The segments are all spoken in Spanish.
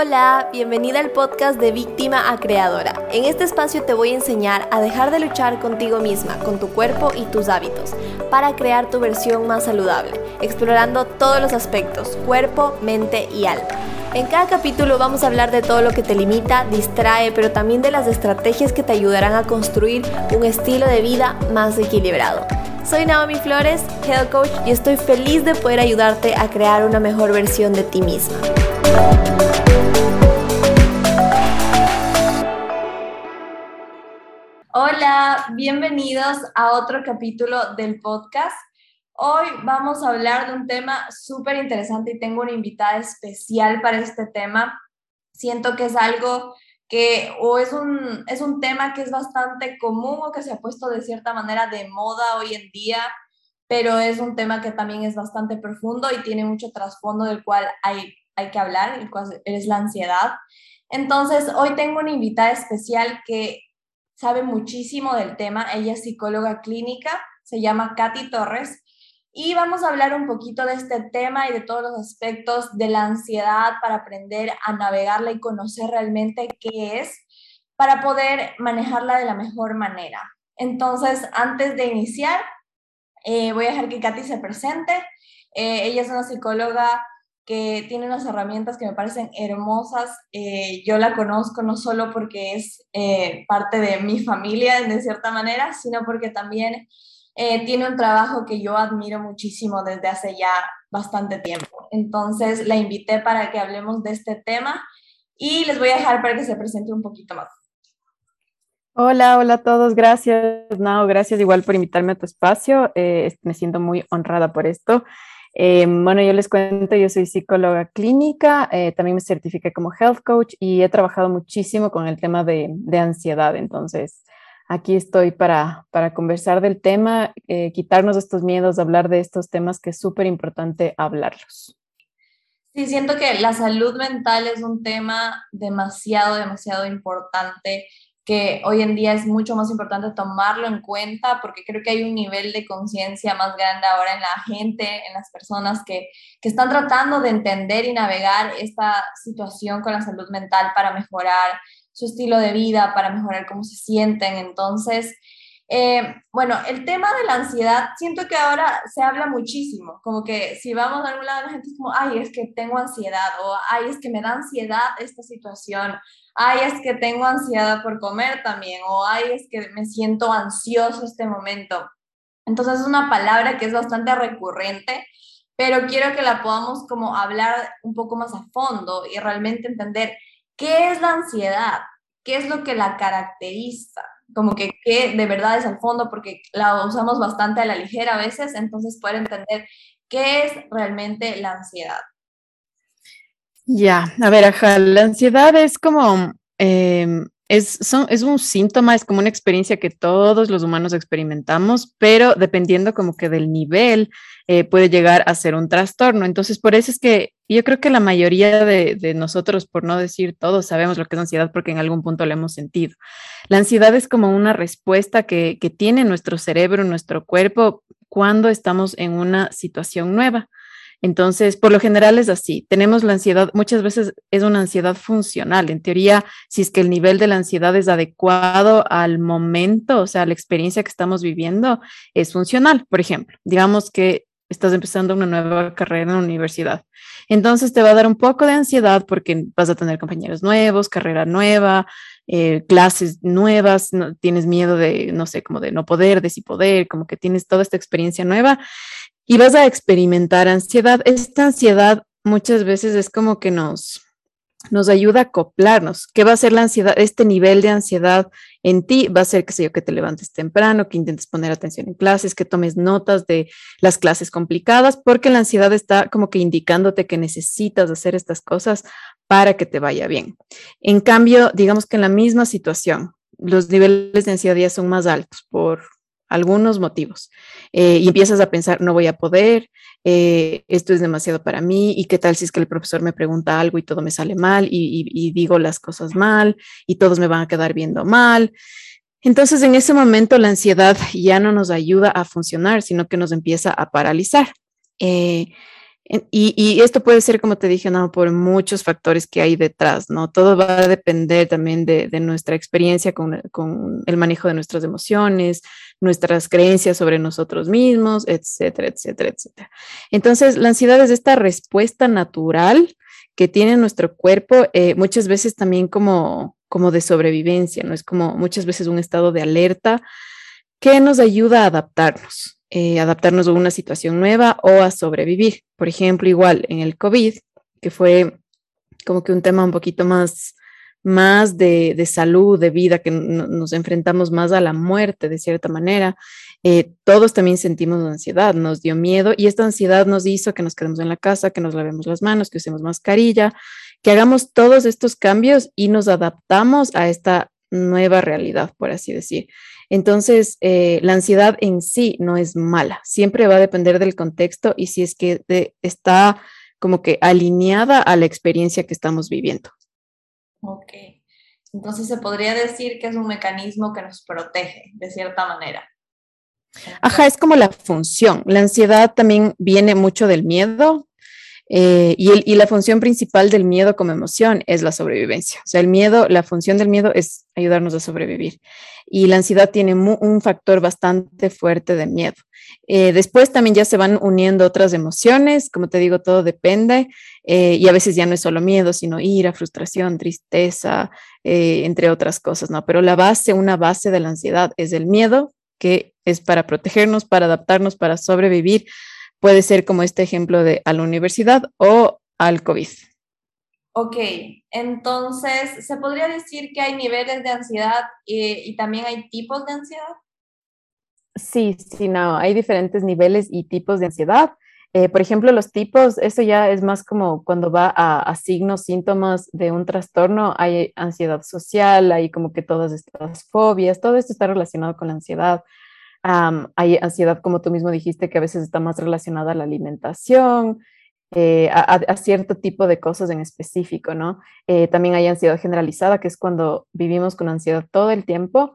Hola, bienvenida al podcast de Víctima a Creadora. En este espacio te voy a enseñar a dejar de luchar contigo misma, con tu cuerpo y tus hábitos, para crear tu versión más saludable, explorando todos los aspectos, cuerpo, mente y alma. En cada capítulo vamos a hablar de todo lo que te limita, distrae, pero también de las estrategias que te ayudarán a construir un estilo de vida más equilibrado. Soy Naomi Flores, Health Coach, y estoy feliz de poder ayudarte a crear una mejor versión de ti misma. Hola, bienvenidos a otro capítulo del podcast. Hoy vamos a hablar de un tema súper interesante y tengo una invitada especial para este tema. Siento que es algo que o es un, es un tema que es bastante común o que se ha puesto de cierta manera de moda hoy en día, pero es un tema que también es bastante profundo y tiene mucho trasfondo del cual hay, hay que hablar, el cual es la ansiedad. Entonces, hoy tengo una invitada especial que sabe muchísimo del tema. Ella es psicóloga clínica, se llama Katy Torres y vamos a hablar un poquito de este tema y de todos los aspectos de la ansiedad para aprender a navegarla y conocer realmente qué es para poder manejarla de la mejor manera. Entonces, antes de iniciar, eh, voy a dejar que Katy se presente. Eh, ella es una psicóloga que tiene unas herramientas que me parecen hermosas. Eh, yo la conozco no solo porque es parte de mi familia, de cierta manera, sino porque también eh, tiene un trabajo que yo admiro muchísimo desde hace ya bastante tiempo. Entonces la invité para que hablemos de este tema y les voy a dejar para que se presente un poquito más. Hola, hola a todos. Gracias, Nao. Gracias igual por invitarme a tu espacio. Eh, me siento muy honrada por esto. Eh, bueno, yo les cuento, yo soy psicóloga clínica, también me certifiqué como health coach y he trabajado muchísimo con el tema de, de ansiedad. Entonces, aquí estoy para, para conversar del tema, eh, quitarnos estos miedos, hablar de estos temas que es súper importante hablarlos. Sí, siento que la salud mental es un tema demasiado, demasiado importante que hoy en día es mucho más importante tomarlo en cuenta porque creo que hay un nivel de conciencia más grande ahora en la gente, en las personas que, que están tratando de entender y navegar esta situación con la salud mental para mejorar su estilo de vida, para mejorar cómo se sienten. Entonces, eh, bueno, el tema de la ansiedad, siento que ahora se habla muchísimo, como que si vamos a algún lado, la gente es como, ay, es que tengo ansiedad, o ay, es que me da ansiedad esta situación, ay, es que tengo ansiedad por comer también, o ay, es que me siento ansioso este momento. Entonces es una palabra que es bastante recurrente, pero quiero que la podamos como hablar un poco más a fondo y realmente entender ¿Qué es la ansiedad? ¿Qué es lo que la caracteriza? Como que qué de verdad es al fondo, porque la usamos bastante a la ligera a veces, entonces poder entender qué es realmente la ansiedad. Ya, a ver, ajá, la ansiedad es como, em, es, son, es un síntoma, es como una experiencia que todos los humanos experimentamos, pero dependiendo como que del nivel eh, puede llegar a ser un trastorno. Entonces, por eso es que yo creo que la mayoría de, nosotros, por no decir todos, sabemos lo que es ansiedad porque en algún punto lo hemos sentido. La ansiedad es como una respuesta que, que tiene nuestro cerebro, nuestro cuerpo, cuando estamos en una situación nueva. Entonces, por lo general es así. Tenemos la ansiedad, muchas veces es una ansiedad funcional. En teoría, si es que el nivel de la ansiedad es adecuado al momento, o sea, la experiencia que estamos viviendo, es funcional. Por ejemplo, digamos que estás empezando una nueva carrera en la universidad. Entonces te va a dar un poco de ansiedad porque vas a tener compañeros nuevos, carrera nueva, eh, clases nuevas, no, tienes miedo de, no sé, como de no poder, de si poder, como que tienes toda esta experiencia nueva y vas a experimentar ansiedad. Esta ansiedad muchas veces es como que nos, nos ayuda a acoplarnos. ¿Qué va a ser la ansiedad? Este nivel de ansiedad en ti va a ser, qué sé yo, que te levantes temprano, que intentes poner atención en clases, que tomes notas de las clases complicadas, porque la ansiedad está como que indicándote que necesitas hacer estas cosas para que te vaya bien. En cambio, digamos que en la misma situación, los niveles de ansiedad ya son más altos por algunos motivos. Eh, y empiezas a pensar, no voy a poder, eh, esto es demasiado para mí, y qué tal si es que el profesor me pregunta algo y todo me sale mal y, digo las cosas mal y todos me van a quedar viendo mal. Entonces, en ese momento la ansiedad ya no nos ayuda a funcionar, sino que nos empieza a paralizar. Eh, Y, esto puede ser, como te dije, no, por muchos factores que hay detrás, ¿no? Todo va a depender también de, nuestra experiencia con, el manejo de nuestras emociones, nuestras creencias sobre nosotros mismos, etcétera, etcétera, etcétera. Entonces, la ansiedad es esta respuesta natural que tiene nuestro cuerpo, eh, muchas veces también como, como de sobrevivencia, ¿no? Es como muchas veces un estado de alerta que nos ayuda a adaptarnos. Eh, adaptarnos a una situación nueva o a sobrevivir. Por ejemplo, igual en el COVID, que fue como que un tema un poquito más, más de, de salud, de vida, que nos enfrentamos más a la muerte de cierta manera. Eh, todos también sentimos ansiedad, nos dio miedo y esta ansiedad nos hizo que nos quedemos en la casa, que nos lavemos las manos, que usemos mascarilla, que hagamos todos estos cambios y nos adaptamos a esta nueva realidad, por así decir. Entonces, eh, la ansiedad en sí no es mala, siempre va a depender del contexto y si es que está como que alineada a la experiencia que estamos viviendo. Ok, entonces se podría decir que es un mecanismo que nos protege de cierta manera. Ajá, es como la función. La ansiedad también viene mucho del miedo, eh, y, la función principal del miedo como emoción es la sobrevivencia. O sea, el miedo, la función del miedo es ayudarnos a sobrevivir. Y la ansiedad tiene un factor bastante fuerte de miedo. Eh, después también ya se van uniendo otras emociones, como te digo, todo depende. Eh, y a veces ya no es solo miedo, sino ira, frustración, tristeza, entre otras cosas, ¿no? Pero la base, una base de la ansiedad es el miedo, que es para protegernos, para adaptarnos, para sobrevivir Puede ser como este ejemplo de a la universidad o al COVID. Ok, entonces, ¿se podría decir que hay niveles de ansiedad y, también hay tipos de ansiedad? Sí, sí, no, hay diferentes niveles y tipos de ansiedad. Eh, por ejemplo, los tipos, eso ya es más como cuando va a, signos, síntomas de un trastorno, hay ansiedad social, hay como que todas estas fobias, todo esto está relacionado con la ansiedad hay ansiedad, como tú mismo dijiste, que a veces está más relacionada a la alimentación, eh, a, cierto tipo de cosas en específico, ¿no? Eh, también hay ansiedad generalizada, que es cuando vivimos con ansiedad todo el tiempo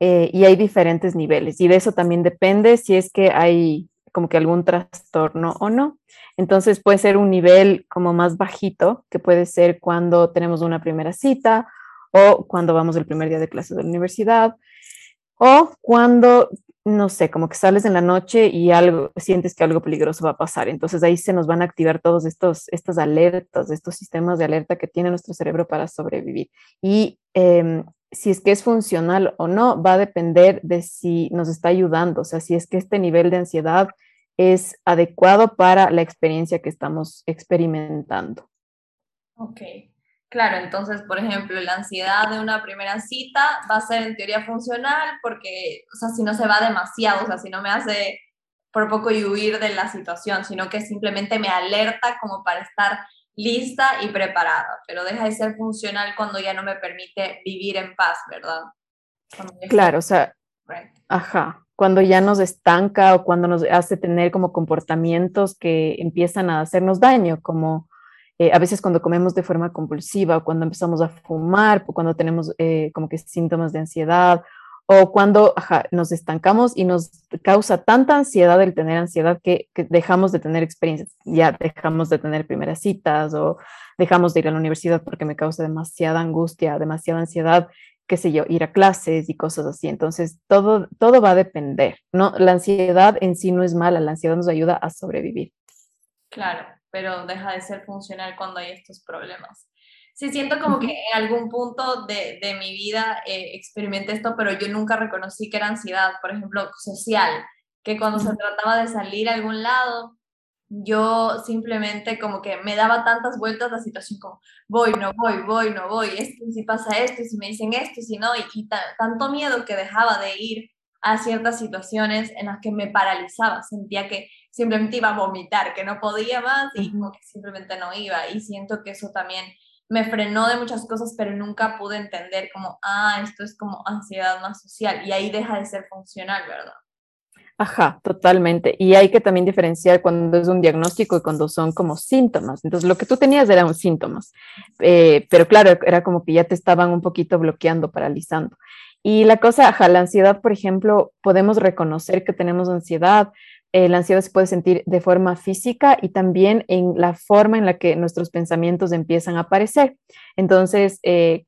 eh, y hay diferentes niveles. Y de eso también depende si es que hay como que algún trastorno o no. Entonces puede ser un nivel como más bajito, que puede ser cuando tenemos una primera cita o cuando vamos el primer día de clase de la universidad o cuando no sé, como que sales en la noche y algo, sientes que algo peligroso va a pasar. Entonces ahí se nos van a activar todos estos, estas alertas, estos sistemas de alerta que tiene nuestro cerebro para sobrevivir. Y em, si es que es funcional o no, va a depender de si nos está ayudando, o sea, si es que este nivel de ansiedad es adecuado para la experiencia que estamos experimentando. Ok. Claro, entonces, por ejemplo, la ansiedad de una primera cita va a ser en teoría funcional porque, o sea, si no se va demasiado, o sea, si no me hace por poco y huir de la situación, sino que simplemente me alerta como para estar lista y preparada, pero deja de ser funcional cuando ya no me permite vivir en paz, ¿verdad? Claro, o sea, ajá, cuando ya nos estanca o cuando nos hace tener como comportamientos que empiezan a hacernos daño, como eh, a veces cuando comemos de forma compulsiva, cuando empezamos a fumar, cuando tenemos eh, como que síntomas de ansiedad, o cuando nos estancamos y nos causa tanta ansiedad el tener ansiedad que, dejamos de tener experiencias, ya dejamos de tener primeras citas o dejamos de ir a la universidad porque me causa demasiada angustia, demasiada ansiedad, qué sé yo, ir a clases y cosas así. Entonces, todo, todo va a depender, ¿no? La ansiedad en sí no es mala, la ansiedad nos ayuda a sobrevivir. Claro, pero deja de ser funcional cuando hay estos problemas. Sí, siento como que en algún punto de, de mi vida eh, experimenté esto, pero yo nunca reconocí que era ansiedad, por ejemplo, social, que cuando se trataba de salir a algún lado, yo simplemente como que me daba tantas vueltas la situación como voy, no voy, voy, no voy, esto, si pasa esto, si me dicen esto, si no, y, y tanto miedo que dejaba de ir a ciertas situaciones en las que me paralizaba, sentía que simplemente iba a vomitar, que no podía más y como que simplemente no iba. Y siento que eso también me frenó de muchas cosas, pero nunca pude entender como, ah, esto es como ansiedad más social y ahí deja de ser funcional, ¿verdad? Ajá, totalmente. Y hay que también diferenciar cuando es un diagnóstico y cuando son como síntomas. Entonces, lo que tú tenías eran síntomas, eh, pero claro, era como que ya te estaban un poquito bloqueando, paralizando. Y la cosa, ajá, la ansiedad, por ejemplo, podemos reconocer que tenemos ansiedad la ansiedad se puede sentir de forma física y también en la forma en la que nuestros pensamientos empiezan a aparecer. Entonces, eh,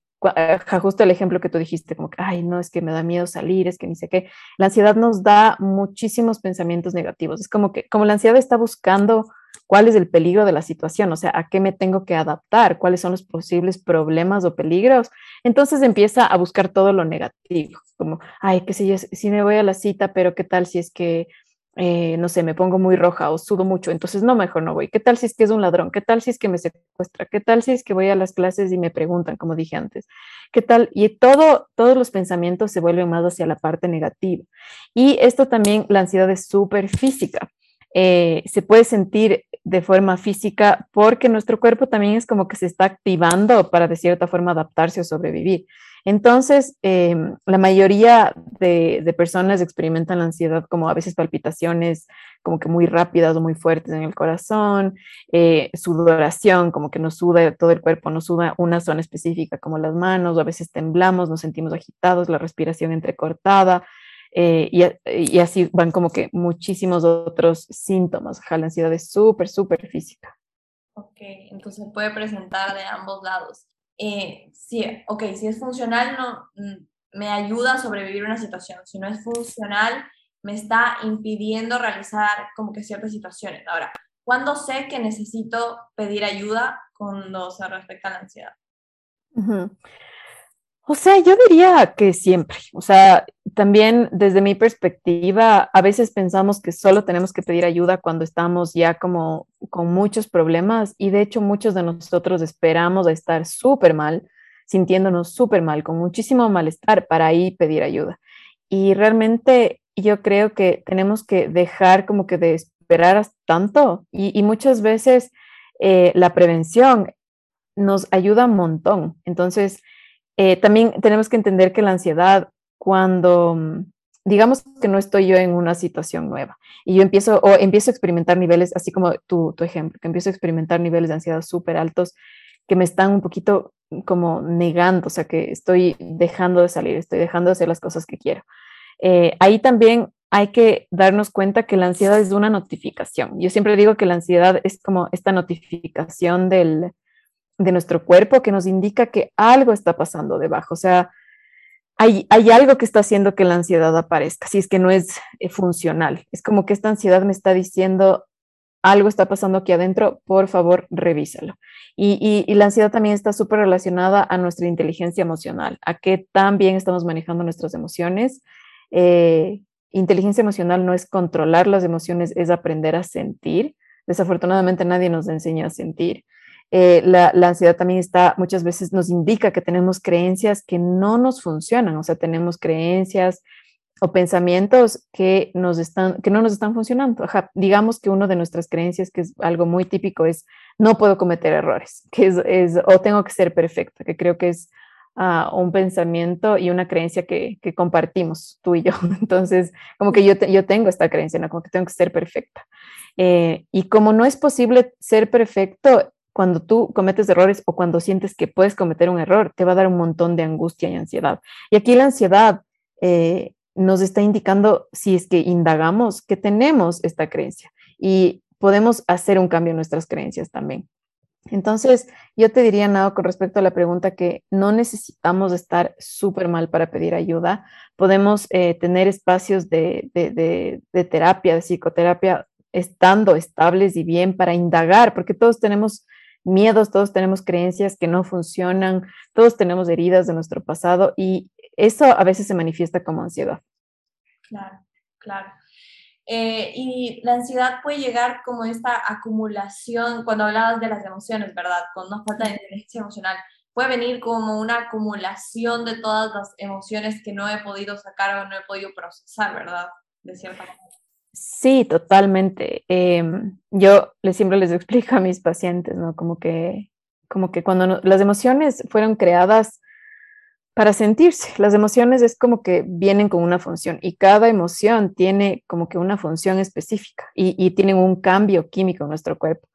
justo el ejemplo que tú dijiste, como que, ay, no, es que me da miedo salir, es que ni sé qué. La ansiedad nos da muchísimos pensamientos negativos. Es como que, como la ansiedad está buscando cuál es el peligro de la situación, o sea, a qué me tengo que adaptar, cuáles son los posibles problemas o peligros. Entonces empieza a buscar todo lo negativo, como, ay, qué sé yo, si me voy a la cita, pero qué tal si es que eh, no sé, me pongo muy roja o sudo mucho, entonces no, mejor no voy. ¿Qué tal si es que es un ladrón? ¿Qué tal si es que me secuestra? ¿Qué tal si es que voy a las clases y me preguntan, como dije antes? ¿Qué tal? Y todo, todos los pensamientos se vuelven más hacia la parte negativa. Y esto también, la ansiedad es súper física. Eh, se puede sentir de forma física porque nuestro cuerpo también es como que se está activando para de cierta forma adaptarse o sobrevivir. Entonces, em, la mayoría de, personas experimentan la ansiedad como a veces palpitaciones como que muy rápidas o muy fuertes en el corazón, eh, sudoración, como que nos suda todo el cuerpo, nos suda una zona específica como las manos, o a veces temblamos, nos sentimos agitados, la respiración entrecortada, eh, y, así van como que muchísimos otros síntomas. La ansiedad es súper, súper física. Ok, entonces puede presentar de ambos lados eh, si, ok, si es funcional, no, mm, me ayuda a sobrevivir una situación. Si no es funcional, me está impidiendo realizar como que ciertas situaciones. Ahora, ¿cuándo sé que necesito pedir ayuda cuando se respecta a la ansiedad? O sea, yo diría que siempre. O sea, también desde mi perspectiva, a veces pensamos que solo tenemos que pedir ayuda cuando estamos ya como con muchos problemas y de hecho muchos de nosotros esperamos a estar súper mal, sintiéndonos súper mal, con muchísimo malestar para ahí pedir ayuda. Y realmente yo creo que tenemos que dejar como que de esperar tanto y, muchas veces eh, la prevención nos ayuda un montón. Entonces, eh, también tenemos que entender que la ansiedad, cuando mm, digamos que no estoy yo en una situación nueva y yo empiezo o empiezo a experimentar niveles, así como tu, tu ejemplo, que empiezo a experimentar niveles de ansiedad súper altos que me están un poquito como negando, o sea, que estoy dejando de salir, estoy dejando de hacer las cosas que quiero. Eh, ahí también hay que darnos cuenta que la ansiedad es una notificación. Yo siempre digo que la ansiedad es como esta notificación del, de nuestro cuerpo que nos indica que algo está pasando debajo. O sea, hay, algo que está haciendo que la ansiedad aparezca, si es que no es eh, funcional. Es como que esta ansiedad me está diciendo, algo está pasando aquí adentro, por favor, revísalo. Y, y, la ansiedad también está súper relacionada a nuestra inteligencia emocional, a qué tan bien estamos manejando nuestras emociones. Eh, inteligencia emocional no es controlar las emociones, es aprender a sentir. Desafortunadamente nadie nos enseña a sentir. Eh, la, ansiedad también está, muchas veces nos indica que tenemos creencias que no nos funcionan, o sea, tenemos creencias o pensamientos que, nos están, que no nos están funcionando. digamos que una de nuestras creencias, que es algo muy típico, es no puedo cometer errores, que es, o tengo que ser perfecta, que creo que es ah, un pensamiento y una creencia que, compartimos tú y yo. Entonces, como que yo, yo tengo esta creencia, ¿no? como que tengo que ser perfecta. Eh, y como no es posible ser perfecto, cuando tú cometes errores o cuando sientes que puedes cometer un error, te va a dar un montón de angustia y ansiedad. Y aquí la ansiedad eh, nos está indicando, si es que indagamos, que tenemos esta creencia y podemos hacer un cambio en nuestras creencias también. Entonces, yo te diría, nada con respecto a la pregunta que no necesitamos estar súper mal para pedir ayuda. Podemos eh, tener espacios de, de terapia, de psicoterapia, estando estables y bien para indagar, porque todos tenemos miedos, todos tenemos creencias que no funcionan, todos tenemos heridas de nuestro pasado y eso a veces se manifiesta como ansiedad. Claro, claro. Eh, y la ansiedad puede llegar como esta acumulación, cuando hablabas de las emociones, ¿verdad? Cuando nos falta de inteligencia emocional, puede venir como una acumulación de todas las emociones que no he podido sacar o no he podido procesar, ¿verdad? De cierta manera. Sí, totalmente. Em, yo les, siempre les explico a mis pacientes, ¿no? Como que, como que cuando las emociones fueron creadas para sentirse, las emociones es como que vienen con una función y cada emoción tiene como que una función específica y, y tienen un cambio químico en nuestro cuerpo.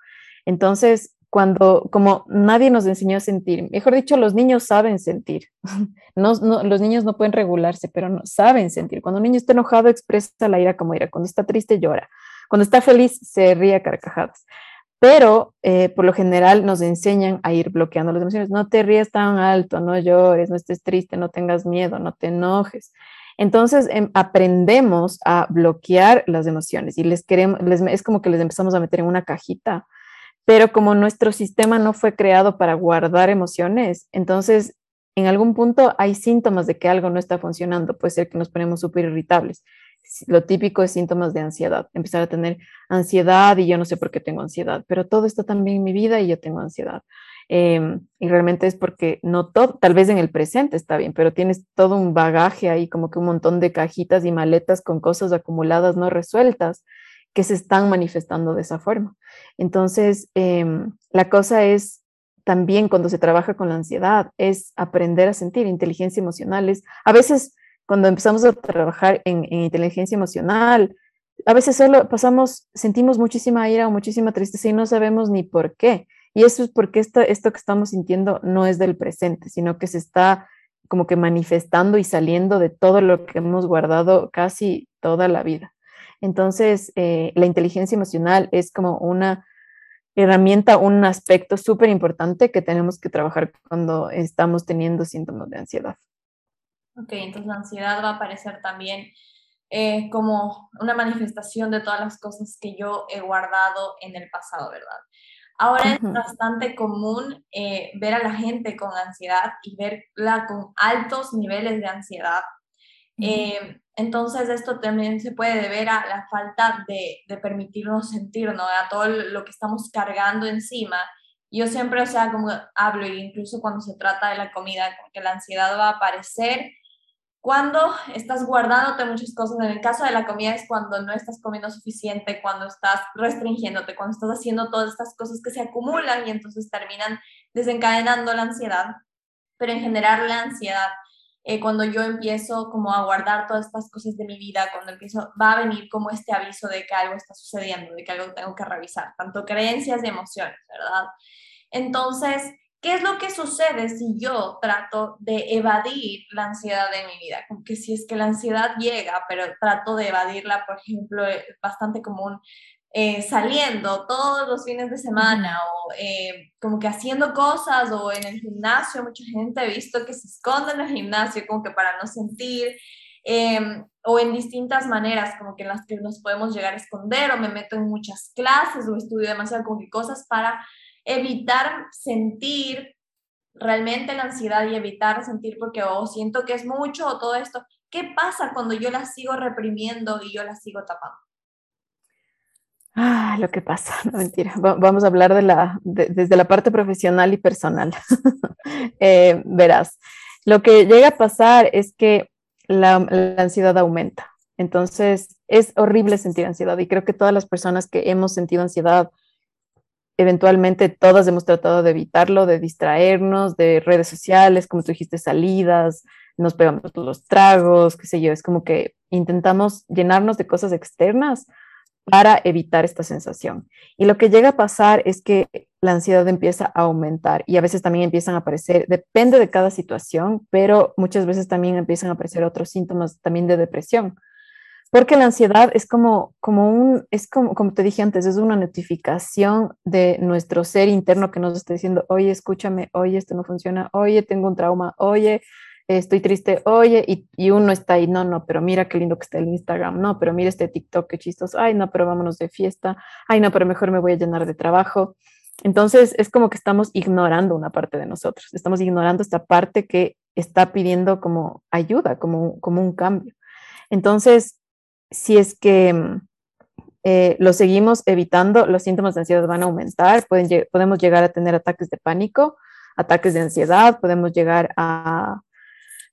Entonces, cuando, como nadie nos enseñó a sentir, mejor dicho, los niños saben sentir. No, los niños no pueden regularse, pero no, saben sentir. Cuando un niño está enojado, expresa la ira como ira. Cuando está triste, llora. cuando está feliz se ríe a carcajadas. Pero eh, por lo general nos enseñan a ir bloqueando las emociones. No te ríes tan alto, no llores, no estés triste, no tengas miedo, no te enojes. Entonces em, aprendemos a bloquear las emociones y les queremos, es como que les empezamos a meter en una cajita, pero como nuestro sistema no fue creado para guardar emociones, entonces en algún punto hay síntomas de que algo no está funcionando. Puede ser que nos ponemos súper irritables. Lo típico es síntomas de ansiedad, empezar a tener ansiedad y yo no sé por qué tengo ansiedad, pero todo está también en mi vida y yo tengo ansiedad. Em, y realmente es porque no todo, tal vez en el presente está bien, pero tienes todo un bagaje ahí, como que un montón de cajitas y maletas con cosas acumuladas no resueltas que se están manifestando de esa forma. Entonces, em, la cosa es también cuando se trabaja con la ansiedad, es aprender a sentir inteligencia emocional. Es, a veces cuando empezamos a trabajar en, en inteligencia emocional, a veces solo pasamos, sentimos muchísima ira o muchísima tristeza y no sabemos ni por qué. Y eso es porque esto, esto que estamos sintiendo no es del presente, sino que se está como que manifestando y saliendo de todo lo que hemos guardado casi toda la vida. Entonces, eh, la inteligencia emocional es como una herramienta, un aspecto súper importante que tenemos que trabajar cuando estamos teniendo síntomas de ansiedad. Ok, entonces la ansiedad va a aparecer también eh, como una manifestación de todas las cosas que yo he guardado en el pasado, ¿verdad? Ahora es bastante común eh, ver a la gente con ansiedad y verla con altos niveles de ansiedad. Eh, entonces esto también se puede deber a la falta de, permitirnos sentir, ¿no? A todo lo que estamos cargando encima. Yo siempre, o sea, como hablo, incluso cuando se trata de la comida, que la ansiedad va a aparecer cuando estás guardándote muchas cosas, en el caso de la comida es cuando no estás comiendo suficiente, cuando estás restringiéndote, cuando estás haciendo todas estas cosas que se acumulan y entonces terminan desencadenando la ansiedad. Pero en general la ansiedad, eh, cuando yo empiezo como a guardar todas estas cosas de mi vida, cuando empiezo, va a venir como este aviso de que algo está sucediendo, de que algo tengo que revisar, tanto creencias y emociones, ¿verdad? Entonces, ¿Qué es lo que sucede si yo trato de evadir la ansiedad de mi vida? Como que si es que la ansiedad llega, pero trato de evadirla, por ejemplo, es bastante común eh, saliendo todos los fines de semana o eh, como que haciendo cosas o en el gimnasio, mucha gente ha visto que se esconde en el gimnasio como que para no sentir, em, o en distintas maneras como que en las que nos podemos llegar a esconder o me meto en muchas clases o estudio demasiado como que cosas para evitar sentir realmente la ansiedad y evitar sentir porque o oh, siento que es mucho o todo esto. ¿Qué pasa cuando yo la sigo reprimiendo y yo la sigo tapando? Ah, lo que pasa, no mentira. vamos a hablar de la, desde la parte profesional y personal. Eh, verás, lo que llega a pasar es que la, la ansiedad aumenta. Entonces, es horrible sentir ansiedad y creo que todas las personas que hemos sentido ansiedad eventualmente todas hemos tratado de evitarlo, de distraernos, de redes sociales, como tú dijiste, salidas, nos pegamos los tragos, qué sé yo, es como que intentamos llenarnos de cosas externas para evitar esta sensación. Y lo que llega a pasar es que la ansiedad empieza a aumentar y a veces también empiezan a aparecer, depende de cada situación, pero muchas veces también empiezan a aparecer otros síntomas también de depresión porque la ansiedad es como, como un, es como, como te dije antes, es una notificación de nuestro ser interno que nos está diciendo, oye, escúchame, oye, esto no funciona, oye, tengo un trauma, oye, estoy triste, oye, y, y, uno está ahí, no, no, pero mira qué lindo que está el Instagram, no, pero mira este TikTok, qué chistoso, ay, no, pero vámonos de fiesta, ay, no, pero mejor me voy a llenar de trabajo. Entonces, es como que estamos ignorando una parte de nosotros, estamos ignorando esta parte que está pidiendo como ayuda, como, como un cambio. Entonces, si es que mm, eh, lo seguimos evitando, los síntomas de ansiedad van a aumentar, Pueden, podemos llegar a tener ataques de pánico, ataques de ansiedad, podemos llegar a,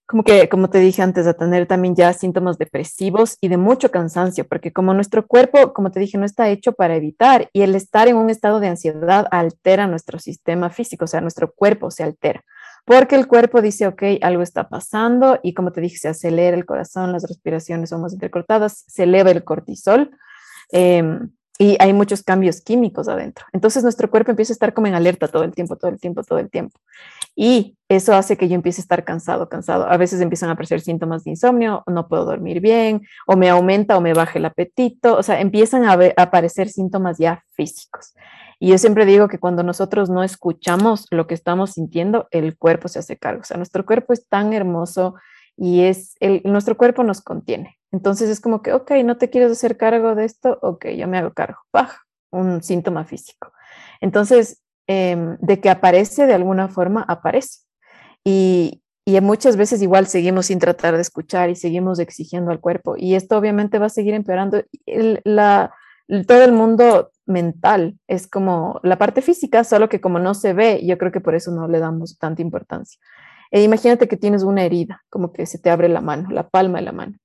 como que, como te dije antes, a tener también ya síntomas depresivos y de mucho cansancio, porque como nuestro cuerpo, como te dije, no está hecho para evitar y el estar en un estado de ansiedad altera nuestro sistema físico, o sea, nuestro cuerpo se altera porque el cuerpo dice, ok, algo está pasando y como te dije, se acelera el corazón, las respiraciones son más entrecortadas, se eleva el cortisol em, y hay muchos cambios químicos adentro. Entonces nuestro cuerpo empieza a estar como en alerta todo el tiempo, todo el tiempo, todo el tiempo. Y eso hace que yo empiece a estar cansado, cansado. A veces empiezan a aparecer síntomas de insomnio, no puedo dormir bien, o me aumenta o me baja el apetito, o sea, empiezan a, aparecer síntomas ya físicos. Y yo siempre digo que cuando nosotros no escuchamos lo que estamos sintiendo, el cuerpo se hace cargo. O sea, nuestro cuerpo es tan hermoso y es el, nuestro cuerpo nos contiene. Entonces es como que, ok, no te quieres hacer cargo de esto, ok, yo me hago cargo. Baja, un síntoma físico. Entonces, em, de que aparece de alguna forma, aparece. Y, y muchas veces igual seguimos sin tratar de escuchar y seguimos exigiendo al cuerpo. Y esto obviamente va a seguir empeorando. la, todo el mundo mental es como la parte física, solo que como no se ve, yo creo que por eso no le damos tanta importancia. E imagínate que tienes una herida, como que se te abre la mano, la palma de la mano.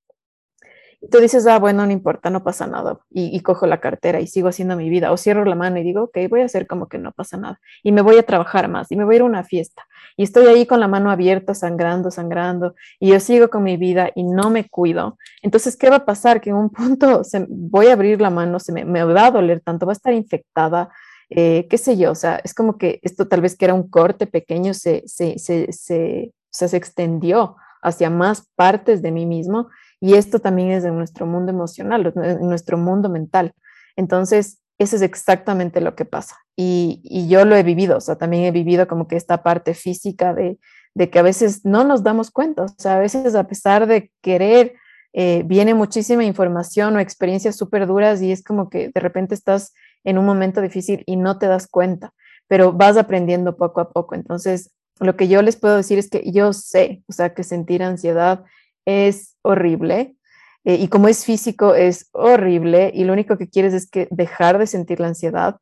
Tú dices, ah, bueno, no importa, no pasa nada. Y, cojo la cartera y sigo haciendo mi vida. O cierro la mano y digo, ok, voy a hacer como que no pasa nada. Y me voy a trabajar más y me voy a ir a una fiesta. Y estoy ahí con la mano abierta, sangrando, sangrando. Y yo sigo con mi vida y no me cuido. Entonces, ¿qué va a pasar? Que en un punto se, voy a abrir la mano, se me, me va a doler tanto, va a estar infectada. Eh, qué sé yo, o sea, es como que esto tal vez que era un corte pequeño se, se, se, se, se extendió hacia más partes de mí mismo y esto también es de nuestro mundo emocional, en nuestro mundo mental. Entonces, eso es exactamente lo que pasa. Y, y, yo lo he vivido, o sea, también he vivido como que esta parte física de, de que a veces no nos damos cuenta, o sea, a veces a pesar de querer, eh, viene muchísima información o experiencias súper duras y es como que de repente estás en un momento difícil y no te das cuenta, pero vas aprendiendo poco a poco. Entonces, lo que yo les puedo decir es que yo sé, o sea, que sentir ansiedad es horrible eh, y como es físico es horrible y lo único que quieres es que dejar de sentir la ansiedad,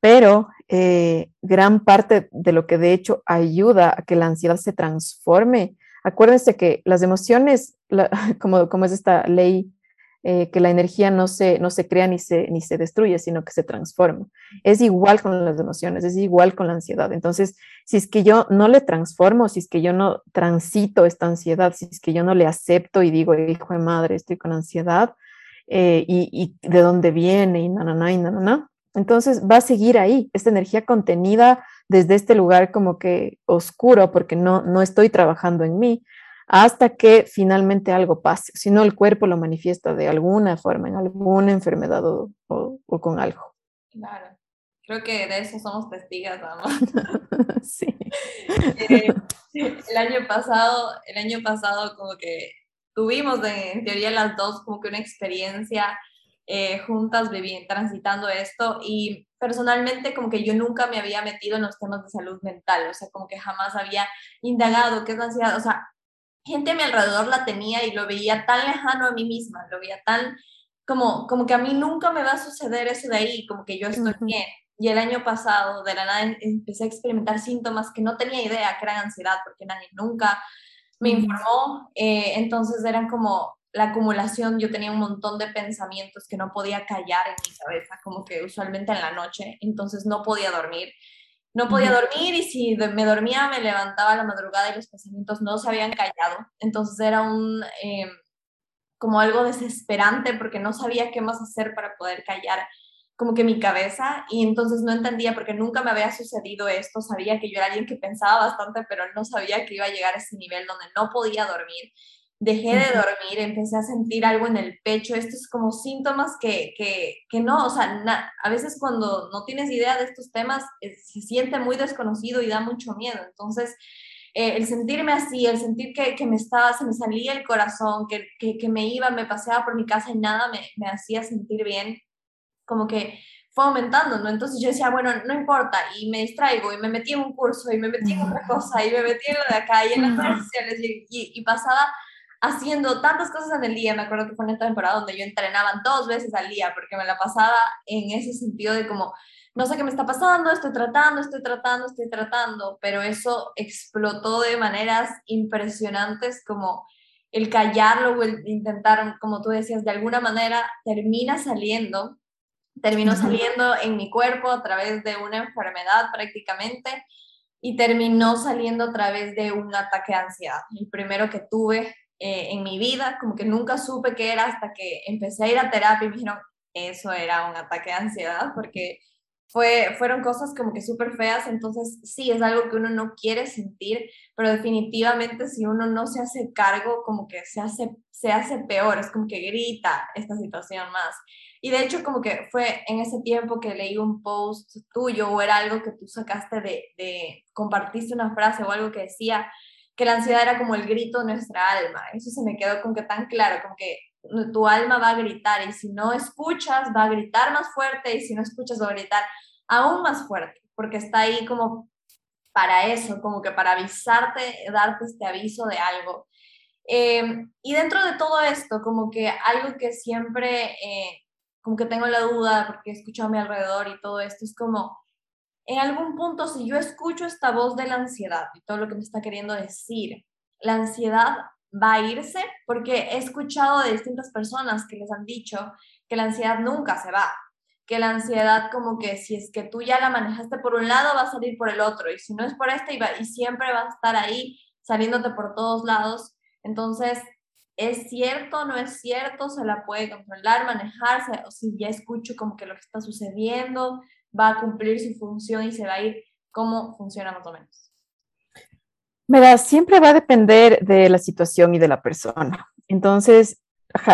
pero eh, gran parte de lo que de hecho ayuda a que la ansiedad se transforme. Acuérdense que las emociones, como, como es esta ley eh, que la energía no se, no se crea ni se, ni se destruye, sino que se transforma. Es igual con las emociones, es igual con la ansiedad. Entonces, si es que yo no le transformo, si es que yo no transito esta ansiedad, si es que yo no le acepto y digo, hijo de madre, estoy con ansiedad, eh, y, y, de dónde viene, y na, na, na, y na, na, na, entonces va a seguir ahí, esta energía contenida desde este lugar como que oscuro, porque no, no estoy trabajando en mí, hasta que finalmente algo pase. Si no, el cuerpo lo manifiesta de alguna forma, en alguna enfermedad o, o, con algo. Claro, creo que de eso somos testigas, ¿no? sí. Eh, el año pasado, el año pasado como que tuvimos en teoría las dos como que una experiencia eh, juntas viviendo, transitando esto y personalmente como que yo nunca me había metido en los temas de salud mental, o sea, como que jamás había indagado qué es la ansiedad, o sea, gente a mi alrededor la tenía y lo veía tan lejano a mí misma, lo veía tan como, como que a mí nunca me va a suceder eso de ahí, como que yo estoy bien. Y el año pasado, de la nada, em, empecé a experimentar síntomas que no tenía idea que eran ansiedad, porque nadie nunca me informó. Eh, entonces eran como la acumulación, yo tenía un montón de pensamientos que no podía callar en mi cabeza, como que usualmente en la noche, entonces no podía dormir no podía dormir y si me dormía me levantaba a la madrugada y los pensamientos no se habían callado. Entonces era un, eh, como algo desesperante porque no sabía qué más hacer para poder callar como que mi cabeza y entonces no entendía porque nunca me había sucedido esto. Sabía que yo era alguien que pensaba bastante, pero no sabía que iba a llegar a ese nivel donde no podía dormir dejé de dormir, empecé a sentir algo en el pecho, estos como síntomas que, que, que no, o sea, a veces cuando no tienes idea de estos temas eh, se siente muy desconocido y da mucho miedo, entonces eh, el sentirme así, el sentir que, que, me estaba, se me salía el corazón, que, que, me iba, me paseaba por mi casa y nada me, me hacía sentir bien, como que fue aumentando, ¿no? Entonces yo decía, bueno, no importa, y me distraigo, y me metí en un curso, y me metí en otra cosa, y me metí en lo de acá, y en las redes sociales, y, y pasaba haciendo tantas cosas en el día. Me acuerdo que fue esta temporada donde yo entrenaba dos veces al día porque me la pasaba en ese sentido de como, no sé qué me está pasando, estoy tratando, estoy tratando, estoy tratando, pero eso explotó de maneras impresionantes como el callarlo o el intentar, como tú decías, de alguna manera termina saliendo, terminó saliendo en mi cuerpo a través de una enfermedad prácticamente y terminó saliendo a través de un ataque de ansiedad. El primero que tuve eh, en mi vida, como que nunca supe qué era hasta que empecé a ir a terapia y me dijeron, eso era un ataque de ansiedad, porque fue, fueron cosas como que súper feas, entonces sí, es algo que uno no quiere sentir, pero definitivamente si uno no se hace cargo, como que se hace, se hace peor, es como que grita esta situación más. Y de hecho como que fue en ese tiempo que leí un post tuyo o era algo que tú sacaste de, de compartiste una frase o algo que decía que la ansiedad era como el grito de nuestra alma. Eso se me quedó como que tan claro, como que tu alma va a gritar y si no escuchas va a gritar más fuerte y si no escuchas va a gritar aún más fuerte, porque está ahí como para eso, como que para avisarte, darte este aviso de algo. Em, y dentro de todo esto, como que algo que siempre, eh, como que tengo la duda, porque he escuchado a mi alrededor y todo esto, es como, en algún punto, si yo escucho esta voz de la ansiedad y todo lo que me está queriendo decir, la ansiedad va a irse, porque he escuchado de distintas personas que les han dicho que la ansiedad nunca se va, que la ansiedad como que si es que tú ya la manejaste por un lado, va a salir por el otro, y si no es por este, y, y siempre va a estar ahí saliéndote por todos lados. Entonces, ¿es cierto? ¿No es cierto? ¿Se la puede controlar, manejarse? O si ya escucho como que lo que está sucediendo va a cumplir su función y se va a ir, ¿cómo funciona más o menos? Mira, siempre va a depender de la situación y de la persona. Entonces,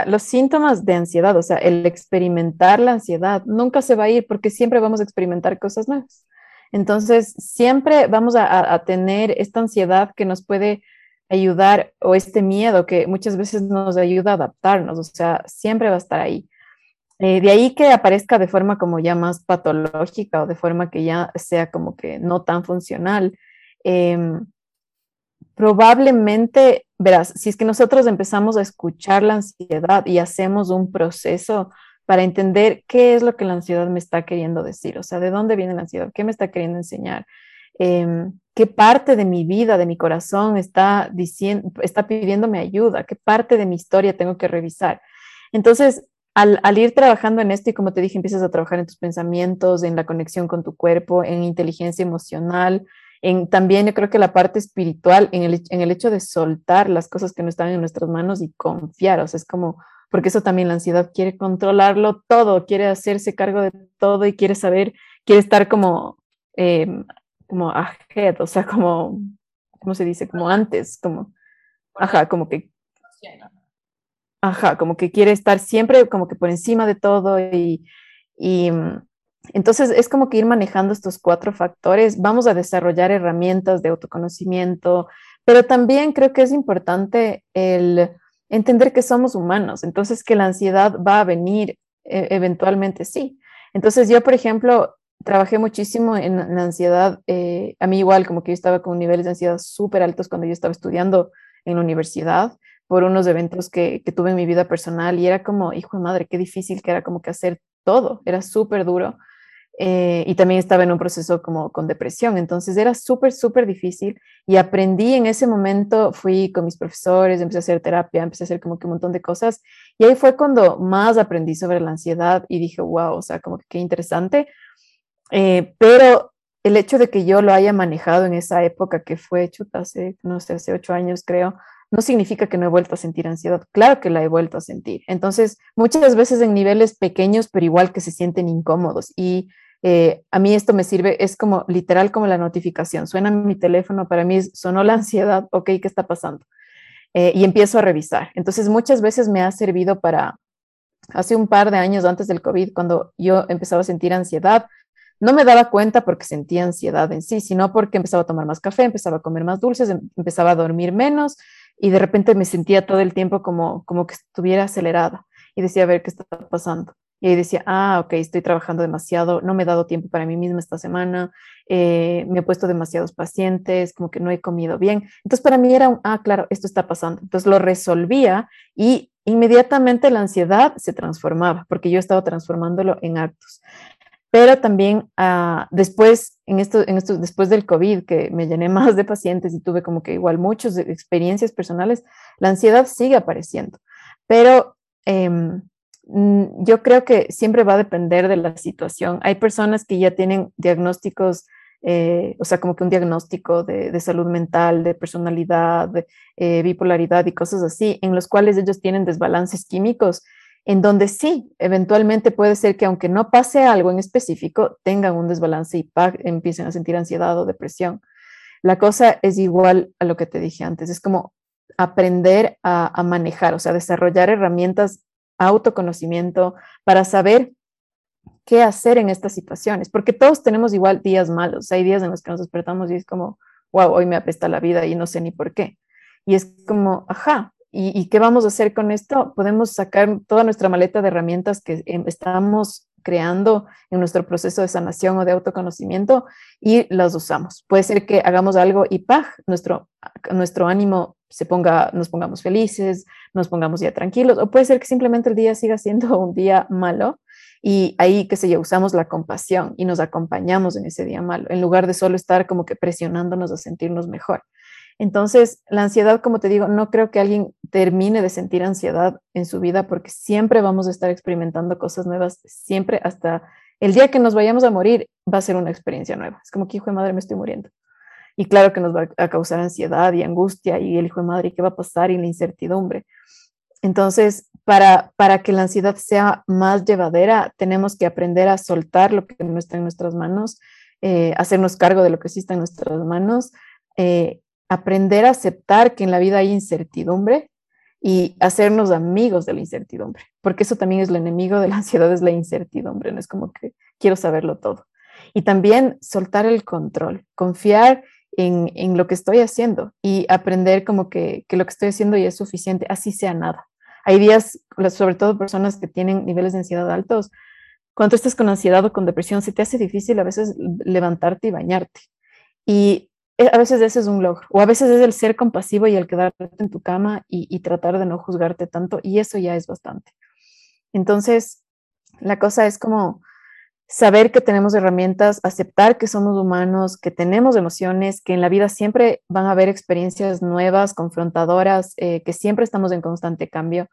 los síntomas de ansiedad, o sea, el experimentar la ansiedad, nunca se va a ir porque siempre vamos a experimentar cosas nuevas. Entonces, siempre vamos a, tener esta ansiedad que nos puede ayudar o este miedo que muchas veces nos ayuda a adaptarnos, o sea, siempre va a estar ahí. Eh, de ahí que aparezca de forma como ya más patológica o de forma que ya sea como que no tan funcional. Em, probablemente, verás, si es que nosotros empezamos a escuchar la ansiedad y hacemos un proceso para entender qué es lo que la ansiedad me está queriendo decir, o sea, de dónde viene la ansiedad, qué me está queriendo enseñar, em, qué parte de mi vida, de mi corazón está diciendo, está pidiéndome ayuda, qué parte de mi historia tengo que revisar. Entonces, al, ir trabajando en esto y como te dije, empiezas a trabajar en tus pensamientos, en la conexión con tu cuerpo, en inteligencia emocional, también yo creo que la parte espiritual, en el, en el hecho de soltar las cosas que no están en nuestras manos y confiar, o sea, es como, porque eso también la ansiedad quiere controlarlo todo, quiere hacerse cargo de todo y quiere saber, quiere estar como, eh, como ahead, o sea, como, ¿cómo se dice? Como antes, como, ajá, como que, ajá, como que quiere estar siempre como que por encima de todo y, y entonces, es como que ir manejando estos cuatro factores. Vamos a desarrollar herramientas de autoconocimiento, pero también creo que es importante el entender que somos humanos, entonces que la ansiedad va a venir eh, eventualmente, sí. Entonces, yo, por ejemplo, trabajé muchísimo en la ansiedad. Eh, a mí igual, como que yo estaba con niveles de ansiedad súper altos cuando yo estaba estudiando en la universidad por unos eventos que, que tuve en mi vida personal y era como, hijo de madre, qué difícil que era como que hacer todo, era súper duro. Eh, y también estaba en un proceso como con depresión, entonces era súper, súper difícil y aprendí en ese momento, fui con mis profesores, empecé a hacer terapia, empecé a hacer como que un montón de cosas y ahí fue cuando más aprendí sobre la ansiedad y dije, wow, o sea, como que qué interesante, eh, pero el hecho de que yo lo haya manejado en esa época que fue, chuta, hace, no sé, hace ocho años creo, no significa que no he vuelto a sentir ansiedad. Claro que la he vuelto a sentir. Entonces, muchas veces en niveles pequeños, pero igual que se sienten incómodos. Y eh, a mí esto me sirve, es como literal como la notificación. Suena mi teléfono, para mí sonó la ansiedad, ok, ¿qué está pasando? Eh, y empiezo a revisar. Entonces muchas veces me ha servido para, hace un par de años antes del COVID, cuando yo empezaba a sentir ansiedad, no me daba cuenta porque sentía ansiedad en sí, sino porque empezaba a tomar más café, empezaba a comer más dulces, em, empezaba a dormir menos y de repente me sentía todo el tiempo como, como que estuviera acelerada y decía, a ver, ¿qué está pasando? Y ahí decía, ah, ok, estoy trabajando demasiado, no me he dado tiempo para mí misma esta semana, eh, me he puesto demasiados pacientes, como que no he comido bien. Entonces para mí era un, ah, claro, esto está pasando. Entonces lo resolvía y inmediatamente la ansiedad se transformaba, porque yo estaba transformándolo en actos. Pero también ah, después, en esto, en esto, después del COVID, que me llené más de pacientes y tuve como que igual muchas experiencias personales, la ansiedad sigue apareciendo. Pero Mm, yo creo que siempre va a depender de la situación. Hay personas que ya tienen diagnósticos, eh, o sea, como que un diagnóstico de, salud mental, de personalidad, de, eh, bipolaridad y cosas así, en los cuales ellos tienen desbalances químicos en donde sí, eventualmente puede ser que aunque no pase algo en específico, tengan un desbalance y empiecen a sentir ansiedad o depresión. La cosa es igual a lo que te dije antes, es como aprender a, manejar, o sea, desarrollar herramientas, autoconocimiento para saber qué hacer en estas situaciones, porque todos tenemos igual días malos, hay días en los que nos despertamos y es como, wow, hoy me apesta la vida y no sé ni por qué. Y es como, ajá, ¿y, qué vamos a hacer con esto? Podemos sacar toda nuestra maleta de herramientas que em, estamos creando en nuestro proceso de sanación o de autoconocimiento y las usamos. Puede ser que hagamos algo y ¡pah! Nuestro, nuestro ánimo se ponga, nos pongamos felices, nos pongamos ya tranquilos, o puede ser que simplemente el día siga siendo un día malo y ahí, qué sé yo, usamos la compasión y nos acompañamos en ese día malo, en lugar de solo estar como que presionándonos a sentirnos mejor. Entonces, la ansiedad, como te digo, no creo que alguien termine de sentir ansiedad en su vida porque siempre vamos a estar experimentando cosas nuevas, siempre hasta el día que nos vayamos a morir va a ser una experiencia nueva. Es como que, hijo de madre, me estoy muriendo. Y claro que nos va a causar ansiedad y angustia y el hijo de madre, ¿qué va a pasar? Y la incertidumbre. Entonces, para, para que la ansiedad sea más llevadera, tenemos que aprender a soltar lo que no está en nuestras manos, eh, hacernos cargo de lo que sí está en nuestras manos, eh, aprender a aceptar que en la vida hay incertidumbre y hacernos amigos de la incertidumbre, porque eso también es lo enemigo de la ansiedad, es la incertidumbre, no es como que quiero saberlo todo. Y también soltar el control, confiar en, en lo que estoy haciendo y aprender como que, que, lo que estoy haciendo ya es suficiente, así sea nada. Hay días, sobre todo personas que tienen niveles de ansiedad altos, cuando estás con ansiedad o con depresión, se te hace difícil a veces levantarte y bañarte. Y a veces ese es un logro, o a veces es el ser compasivo y el quedarte en tu cama y, tratar de no juzgarte tanto, y eso ya es bastante. Entonces, la cosa es como saber que tenemos herramientas, aceptar que somos humanos, que tenemos emociones, que en la vida siempre van a haber experiencias nuevas, confrontadoras, eh, que siempre estamos en constante cambio,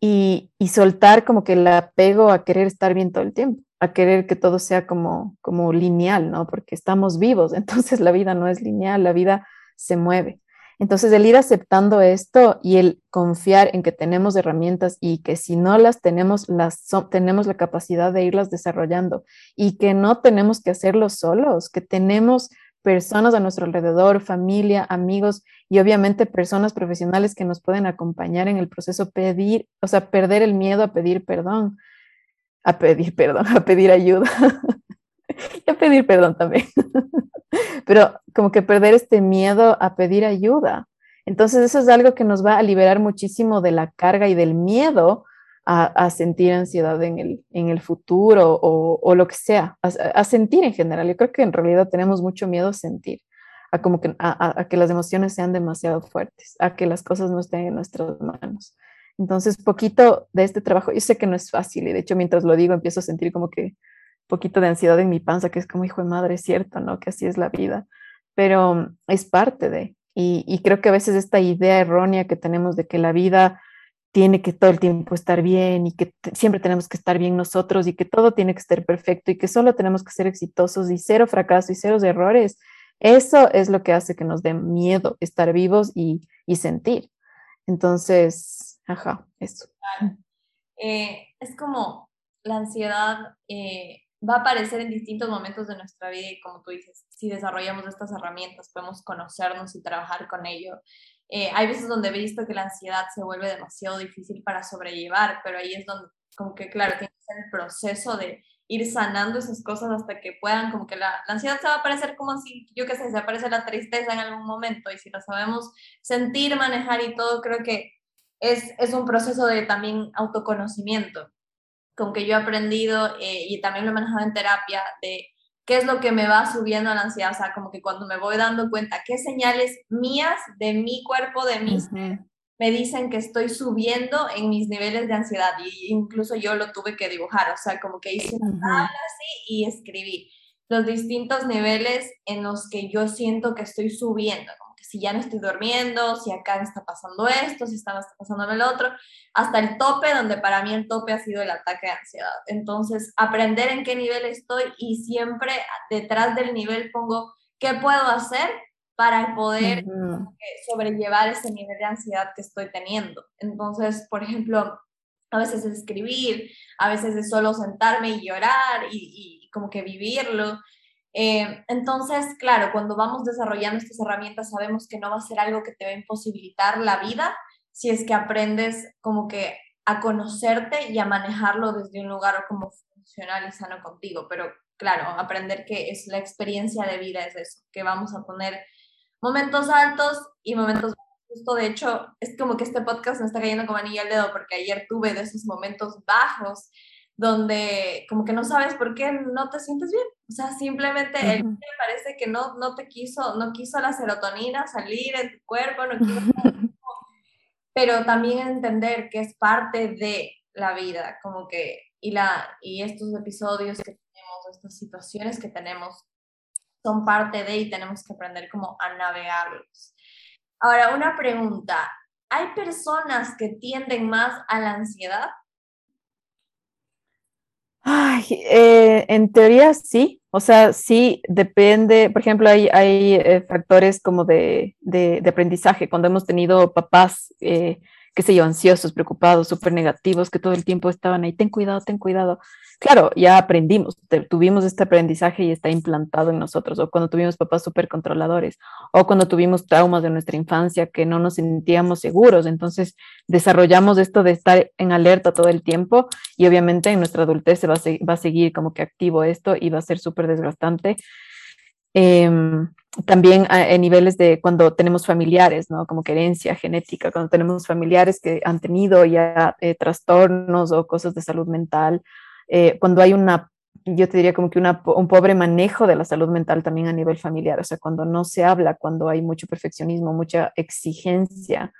y, y soltar como que el apego a querer estar bien todo el tiempo querer que todo sea como, como lineal, ¿no? Porque estamos vivos, entonces la vida no es lineal, la vida se mueve. Entonces, el ir aceptando esto y el confiar en que tenemos herramientas y que si no las tenemos, las tenemos la capacidad de irlas desarrollando y que no tenemos que hacerlo solos, que tenemos personas a nuestro alrededor, familia, amigos y obviamente personas profesionales que nos pueden acompañar en el proceso, pedir, o sea, perder el miedo a pedir perdón, a pedir perdón, a pedir ayuda y a pedir perdón también. Pero como que perder este miedo a pedir ayuda. Entonces eso es algo que nos va a liberar muchísimo de la carga y del miedo a, sentir ansiedad en el, en el futuro o, lo que sea, a, sentir en general. Yo creo que en realidad tenemos mucho miedo a sentir, a, como que, a que las emociones sean demasiado fuertes, a que las cosas no estén en nuestras manos. Entonces, poquito de este trabajo, yo sé que no es fácil y de hecho mientras lo digo empiezo a sentir como que poquito de ansiedad en mi panza, que es como hijo de madre, cierto, ¿no? Que así es la vida, pero es parte de, y, creo que a veces esta idea errónea que tenemos de que la vida tiene que todo el tiempo estar bien y que siempre tenemos que estar bien nosotros y que todo tiene que estar perfecto y que solo tenemos que ser exitosos y cero fracaso y cero errores, eso es lo que hace que nos dé miedo estar vivos y sentir. Entonces, Ajá, eso. Eh, es como la ansiedad eh, va a aparecer en distintos momentos de nuestra vida y como tú dices, si desarrollamos estas herramientas, podemos conocernos y trabajar con ello. Eh, hay veces donde he visto que la ansiedad se vuelve demasiado difícil para sobrellevar, pero ahí es donde como que, claro, tiene que ser el proceso de ir sanando esas cosas hasta que puedan, como que la, ansiedad se va a aparecer como si, yo qué sé, se aparece la tristeza en algún momento y si la sabemos sentir, manejar y todo, creo que es, un proceso de también autoconocimiento, con que yo he aprendido eh, y también lo he manejado en terapia, de qué es lo que me va subiendo a la ansiedad, o sea, como que cuando me voy dando cuenta qué señales mías de mi cuerpo, de mí, me dicen que estoy subiendo en mis niveles de ansiedad. Y incluso yo lo tuve que dibujar, o sea, como que hice una tabla así y escribí los distintos niveles en los que yo siento que estoy subiendo, si ya no estoy durmiendo, si acá me está pasando esto, si está, pasando el otro, hasta el tope, donde para mí el tope ha sido el ataque de ansiedad. Entonces, aprender en qué nivel estoy y siempre detrás del nivel pongo qué puedo hacer para poder sobrellevar ese nivel de ansiedad que estoy teniendo. Entonces, por ejemplo, a veces es escribir, a veces es solo sentarme y llorar y, y como que vivirlo. Eh, entonces, claro, cuando vamos desarrollando estas herramientas sabemos que no va a ser algo que te va a imposibilitar la vida si es que aprendes como que a conocerte y a manejarlo desde un lugar como funcional y sano contigo. Pero claro, aprender que es la experiencia de vida es eso, que vamos a poner momentos altos y momentos justo de hecho es como que este podcast me está cayendo como anillo al dedo porque ayer tuve de esos momentos bajos donde como que no sabes por qué no te sientes bien. O sea, simplemente me parece que no, no te quiso, no quiso la serotonina salir en tu cuerpo, no quiso... pero también entender que es parte de la vida, como que, y, la, y estos episodios que tenemos, estas situaciones que tenemos, son parte de y tenemos que aprender como a navegarlos. Ahora, una pregunta. ¿Hay personas que tienden más a la ansiedad? Ay, eh, en teoría sí, o sea, sí depende, por ejemplo, hay, hay eh, factores como de, de, aprendizaje, cuando hemos tenido papás eh, qué sé yo, ansiosos, preocupados, súper negativos, que todo el tiempo estaban ahí, ten cuidado, ten cuidado. Claro, ya aprendimos, tuvimos este aprendizaje y está implantado en nosotros, o cuando tuvimos papás súper controladores, o cuando tuvimos traumas de nuestra infancia que no nos sentíamos seguros, entonces desarrollamos esto de estar en alerta todo el tiempo y obviamente en nuestra adultez se va a, va a seguir como que activo esto y va a ser súper desgastante. Em, también en niveles de cuando tenemos familiares, ¿no? Como herencia genética, cuando tenemos familiares que han tenido ya eh, trastornos o cosas de salud mental, eh, cuando hay una, yo te diría como que una, un pobre manejo de la salud mental también a nivel familiar, o sea, cuando no se habla, cuando hay mucho perfeccionismo, mucha exigencia.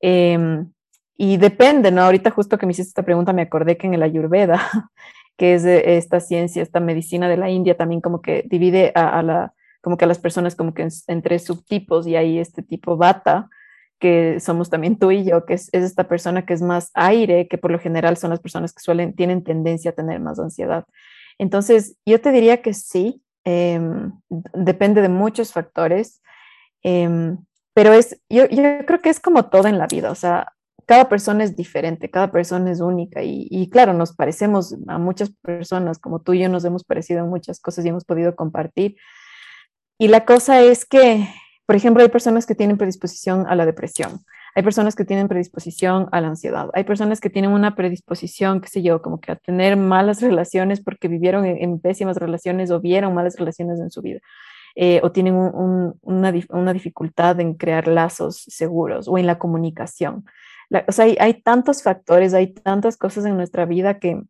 Em, y depende, ¿no? Ahorita justo que me hiciste esta pregunta me acordé que en el Ayurveda, que es esta ciencia, esta medicina de la India, también como que divide a la como que a las personas como que entre subtipos y hay este tipo bata, que somos también tú y yo, que es, esta persona que es más aire, que por lo general son las personas que suelen, tienen tendencia a tener más ansiedad. Entonces, yo te diría que sí, em, depende de muchos factores, em, pero es, yo, yo creo que es como todo en la vida, o sea, cada persona es diferente, cada persona es única y, y, claro, nos parecemos a muchas personas, como tú y yo nos hemos parecido en muchas cosas y hemos podido compartir, y la cosa es que, por ejemplo, hay personas que tienen predisposición a la depresión, hay personas que tienen predisposición a la ansiedad, hay personas que tienen una predisposición, qué sé yo, como que a tener malas relaciones porque vivieron en, pésimas relaciones o vieron malas relaciones en su vida. Eh, o tienen una, una, dificultad en crear lazos seguros o en la comunicación. O sea, hay, hay, tantos factores, hay tantas cosas en nuestra vida que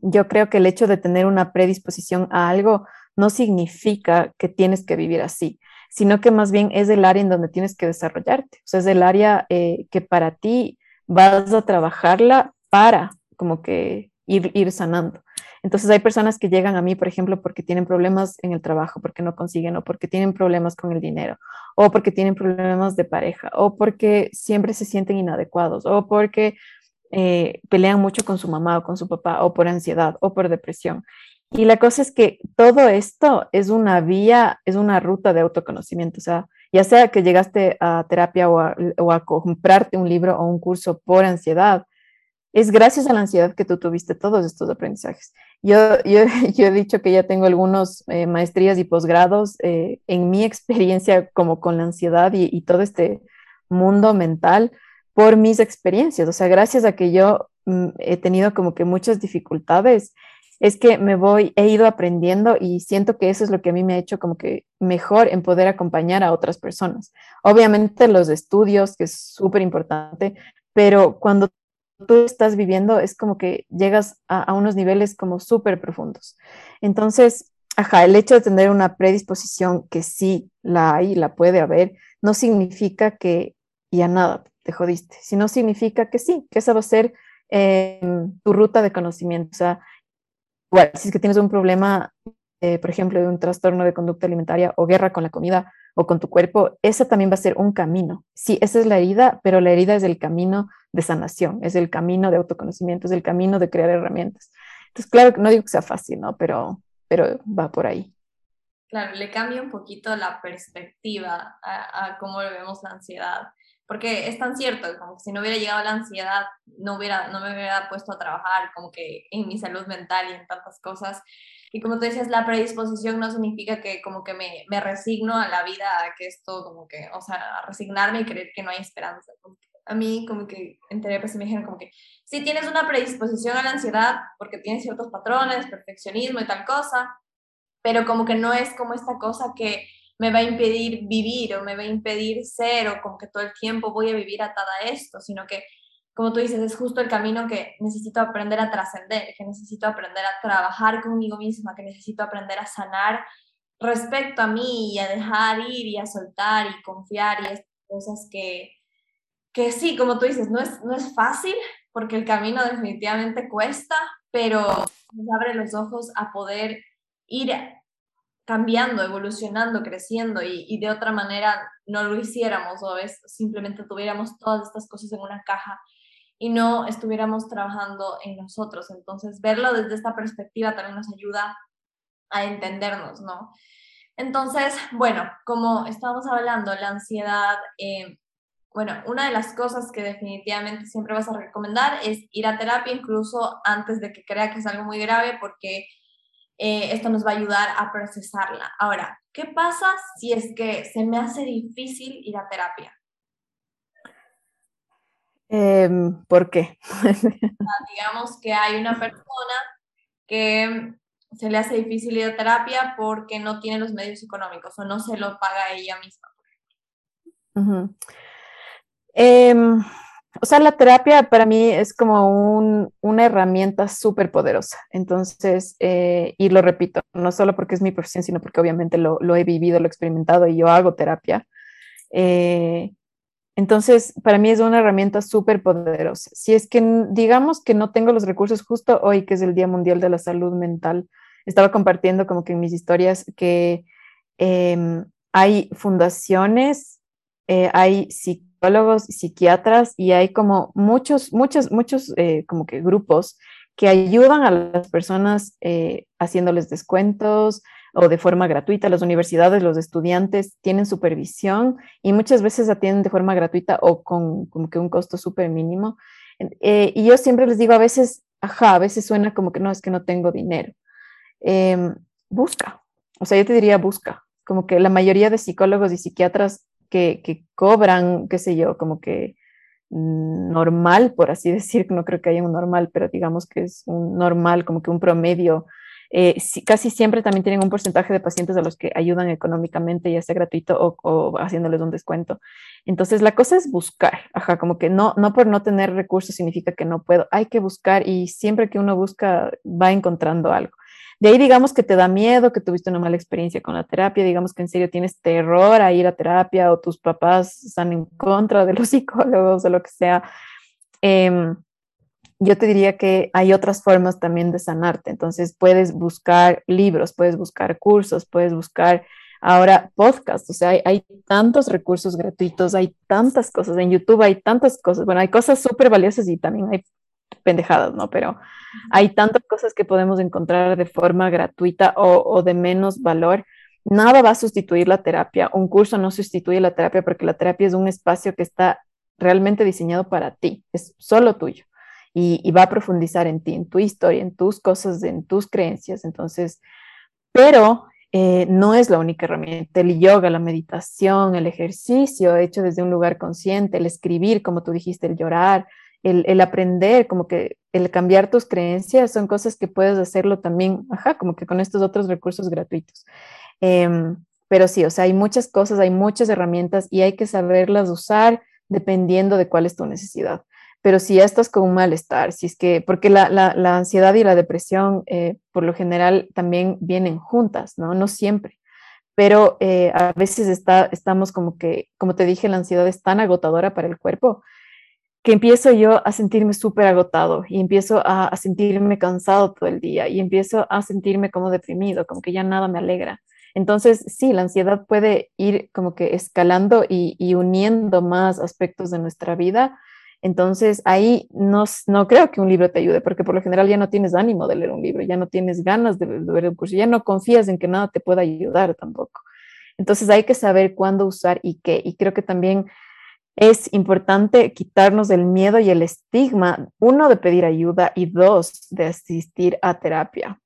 yo creo que el hecho de tener una predisposición a algo no significa que tienes que vivir así, sino que más bien es el área en donde tienes que desarrollarte. O sea, es el área eh, que para ti vas a trabajarla para como que ir, ir sanando. Entonces hay personas que llegan a mí, por ejemplo, porque tienen problemas en el trabajo, porque no consiguen, o porque tienen problemas con el dinero, o porque tienen problemas de pareja, o porque siempre se sienten inadecuados, o porque eh, pelean mucho con su mamá o con su papá, o por ansiedad, o por depresión. Y la cosa es que todo esto es una vía, es una ruta de autoconocimiento. O sea, ya sea que llegaste a terapia o a, comprarte un libro o un curso por ansiedad, es gracias a la ansiedad que tú tuviste todos estos aprendizajes. Yo, yo, he dicho que ya tengo algunos eh, maestrías y posgrados eh, en mi experiencia como con la ansiedad y, y, todo este mundo mental por mis experiencias. O sea, gracias a que yo mm, he tenido como que muchas dificultades es que me voy, he ido aprendiendo y siento que eso es lo que a mí me ha hecho como que mejor en poder acompañar a otras personas. Obviamente los estudios, que es súper importante, pero cuando tú estás viviendo es como que llegas a, unos niveles como súper profundos. Entonces, ajá, el hecho de tener una predisposición que sí la hay, la puede haber, no significa que ya nada, te jodiste, sino significa que sí, que esa va a ser em, tu ruta de conocimiento. O sea, igual, si es que tienes un problema, eh, por ejemplo, de un trastorno de conducta alimentaria o guerra con la comida o con tu cuerpo, esa también va a ser un camino. Sí, esa es la herida, pero la herida es el camino de sanación, es el camino de autoconocimiento, es el camino de crear herramientas. Entonces, claro, no digo que sea fácil, ¿no? Pero, pero va por ahí. Claro, le cambia un poquito la perspectiva a, a cómo vemos la ansiedad porque es tan cierto, como que si no hubiera llegado la ansiedad, no, hubiera, no me hubiera puesto a trabajar como que en mi salud mental y en tantas cosas. Y como tú decías, la predisposición no significa que como que me, me resigno a la vida, a que esto como que, o sea, a resignarme y creer que no hay esperanza. A mí como que en terapia se me dijeron como que si tienes una predisposición a la ansiedad porque tienes ciertos patrones, perfeccionismo y tal cosa, pero como que no es como esta cosa que me va a impedir vivir o me va a impedir ser o como que todo el tiempo voy a vivir atada a esto, sino que, como tú dices, es justo el camino que necesito aprender a trascender, que necesito aprender a trabajar conmigo misma, que necesito aprender a sanar respecto a mí y a dejar ir y a soltar y confiar y estas cosas que, que sí, como tú dices, no es, no es fácil porque el camino definitivamente cuesta, pero nos abre los ojos a poder ir cambiando, evolucionando, creciendo y, de otra manera no lo hiciéramos o es, simplemente tuviéramos todas estas cosas en una caja y no estuviéramos trabajando en nosotros. Entonces, verlo desde esta perspectiva también nos ayuda a entendernos, ¿no? Entonces, bueno, como estábamos hablando, la ansiedad, eh, bueno, una de las cosas que definitivamente siempre vas a recomendar es ir a terapia incluso antes de que crea que es algo muy grave porque eh, esto nos va a ayudar a procesarla. Ahora, ¿qué pasa si es que se me hace difícil ir a terapia? Em, ¿Por qué? Digamos que hay una persona que se le hace difícil ir a terapia porque no tiene los medios económicos o no se lo paga ella misma. O sea, la terapia para mí es como una herramienta súper poderosa. Entonces, eh, y lo repito, no solo porque es mi profesión, sino porque obviamente lo, he vivido, lo he experimentado y yo hago terapia. Eh, entonces, para mí es una herramienta súper poderosa. Si es que digamos que no tengo los recursos justo hoy, que es el Día Mundial de la Salud Mental, estaba compartiendo como que en mis historias que em, hay fundaciones, eh, hay psicólogos, psiquiatras y hay como muchos, muchos, muchos eh, como que grupos que ayudan a las personas eh, haciéndoles descuentos o de forma gratuita. Las universidades, los estudiantes tienen supervisión y muchas veces atienden de forma gratuita o con como que un costo súper mínimo. Eh, y yo siempre les digo, a veces, ajá, a veces suena como que no, es que no tengo dinero. Em, busca, o sea, yo te diría busca, como que la mayoría de psicólogos y psiquiatras que, cobran, qué sé yo, como que normal, por así decir, no creo que haya un normal, pero digamos que es un normal, como que un promedio. Eh, casi siempre también tienen un porcentaje de pacientes a los que ayudan económicamente, ya sea gratuito o, haciéndoles un descuento. Entonces, la cosa es buscar, ajá, como que no, no por no tener recursos significa que no puedo, hay que buscar y siempre que uno busca va encontrando algo. De ahí digamos que te da miedo, que tuviste una mala experiencia con la terapia, digamos que en serio tienes terror a ir a terapia o tus papás están en contra de los psicólogos o lo que sea. Em, yo te diría que hay otras formas también de sanarte. Entonces puedes buscar libros, puedes buscar cursos, puedes buscar ahora podcasts. O sea, hay, hay tantos recursos gratuitos, hay tantas cosas. En YouTube hay tantas cosas. Bueno, hay cosas súper valiosas y también hay pendejadas, ¿no? Pero hay tantas cosas que podemos encontrar de forma gratuita o, de menos valor. Nada va a sustituir la terapia. Un curso no sustituye la terapia porque la terapia es un espacio que está realmente diseñado para ti, es solo tuyo. Y, va a profundizar en ti, en tu historia, en tus cosas, en tus creencias. Entonces, pero eh, no es la única herramienta. El yoga, la meditación, el ejercicio hecho desde un lugar consciente, el escribir, como tú dijiste, el llorar, el, aprender, como que el cambiar tus creencias son cosas que puedes hacerlo también, ajá, como que con estos otros recursos gratuitos. Em, pero sí, o sea, hay muchas cosas, hay muchas herramientas y hay que saberlas usar dependiendo de cuál es tu necesidad. Pero si ya estás con un malestar, si es que, porque la, la, ansiedad y la depresión eh, por lo general también vienen juntas, ¿no? No siempre pero eh, a veces está, estamos como que, como te dije, la ansiedad es tan agotadora para el cuerpo que empiezo yo a sentirme súper agotado y empiezo a, sentirme cansado todo el día y empiezo a sentirme como deprimido, como que ya nada me alegra. Entonces, sí, la ansiedad puede ir como que escalando y, uniendo más aspectos de nuestra vida. Entonces, ahí no, no creo que un libro te ayude, porque por lo general ya no tienes ánimo de leer un libro, ya no tienes ganas de, de ver un curso, ya no confías en que nada te pueda ayudar tampoco. Entonces, hay que saber cuándo usar y qué. Y creo que también es importante quitarnos el miedo y el estigma, uno, de pedir ayuda y dos, de asistir a terapia,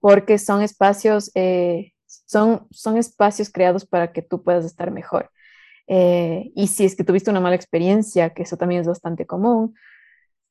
porque son espacios, eh, son, son espacios creados para que tú puedas estar mejor. Eh, y si es que tuviste una mala experiencia, que eso también es bastante común,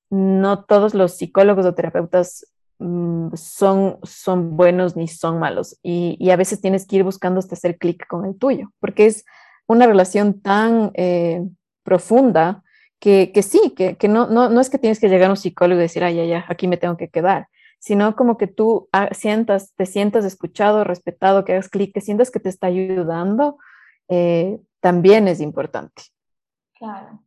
no todos los psicólogos o terapeutas mm, son, son buenos ni son malos. Y, a veces tienes que ir buscando hasta hacer clic con el tuyo, porque es una relación tan eh, profunda que, que sí, que, que no, no, no, es que tienes que llegar a un psicólogo y decir, ay, ya, ya, aquí me tengo que quedar, sino como que tú ah, sientas, te sientas escuchado, respetado, que hagas clic, que sientas que te está ayudando, eh, también es importante. Claro.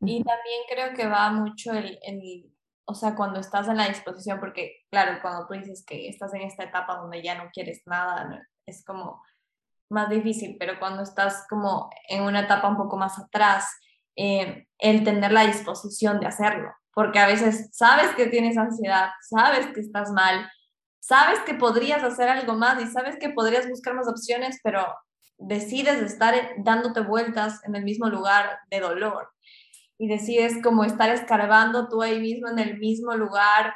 Y también creo que va mucho el, el, o sea, cuando estás en la disposición, porque claro, cuando tú dices que estás en esta etapa donde ya no quieres nada, es como más difícil, pero cuando estás como en una etapa un poco más atrás, eh, el tener la disposición de hacerlo, porque a veces sabes que tienes ansiedad, sabes que estás mal, sabes que podrías hacer algo más y sabes que podrías buscar más opciones, pero decides estar dándote vueltas en el mismo lugar de dolor y decides como estar escarbando tú ahí mismo en el mismo lugar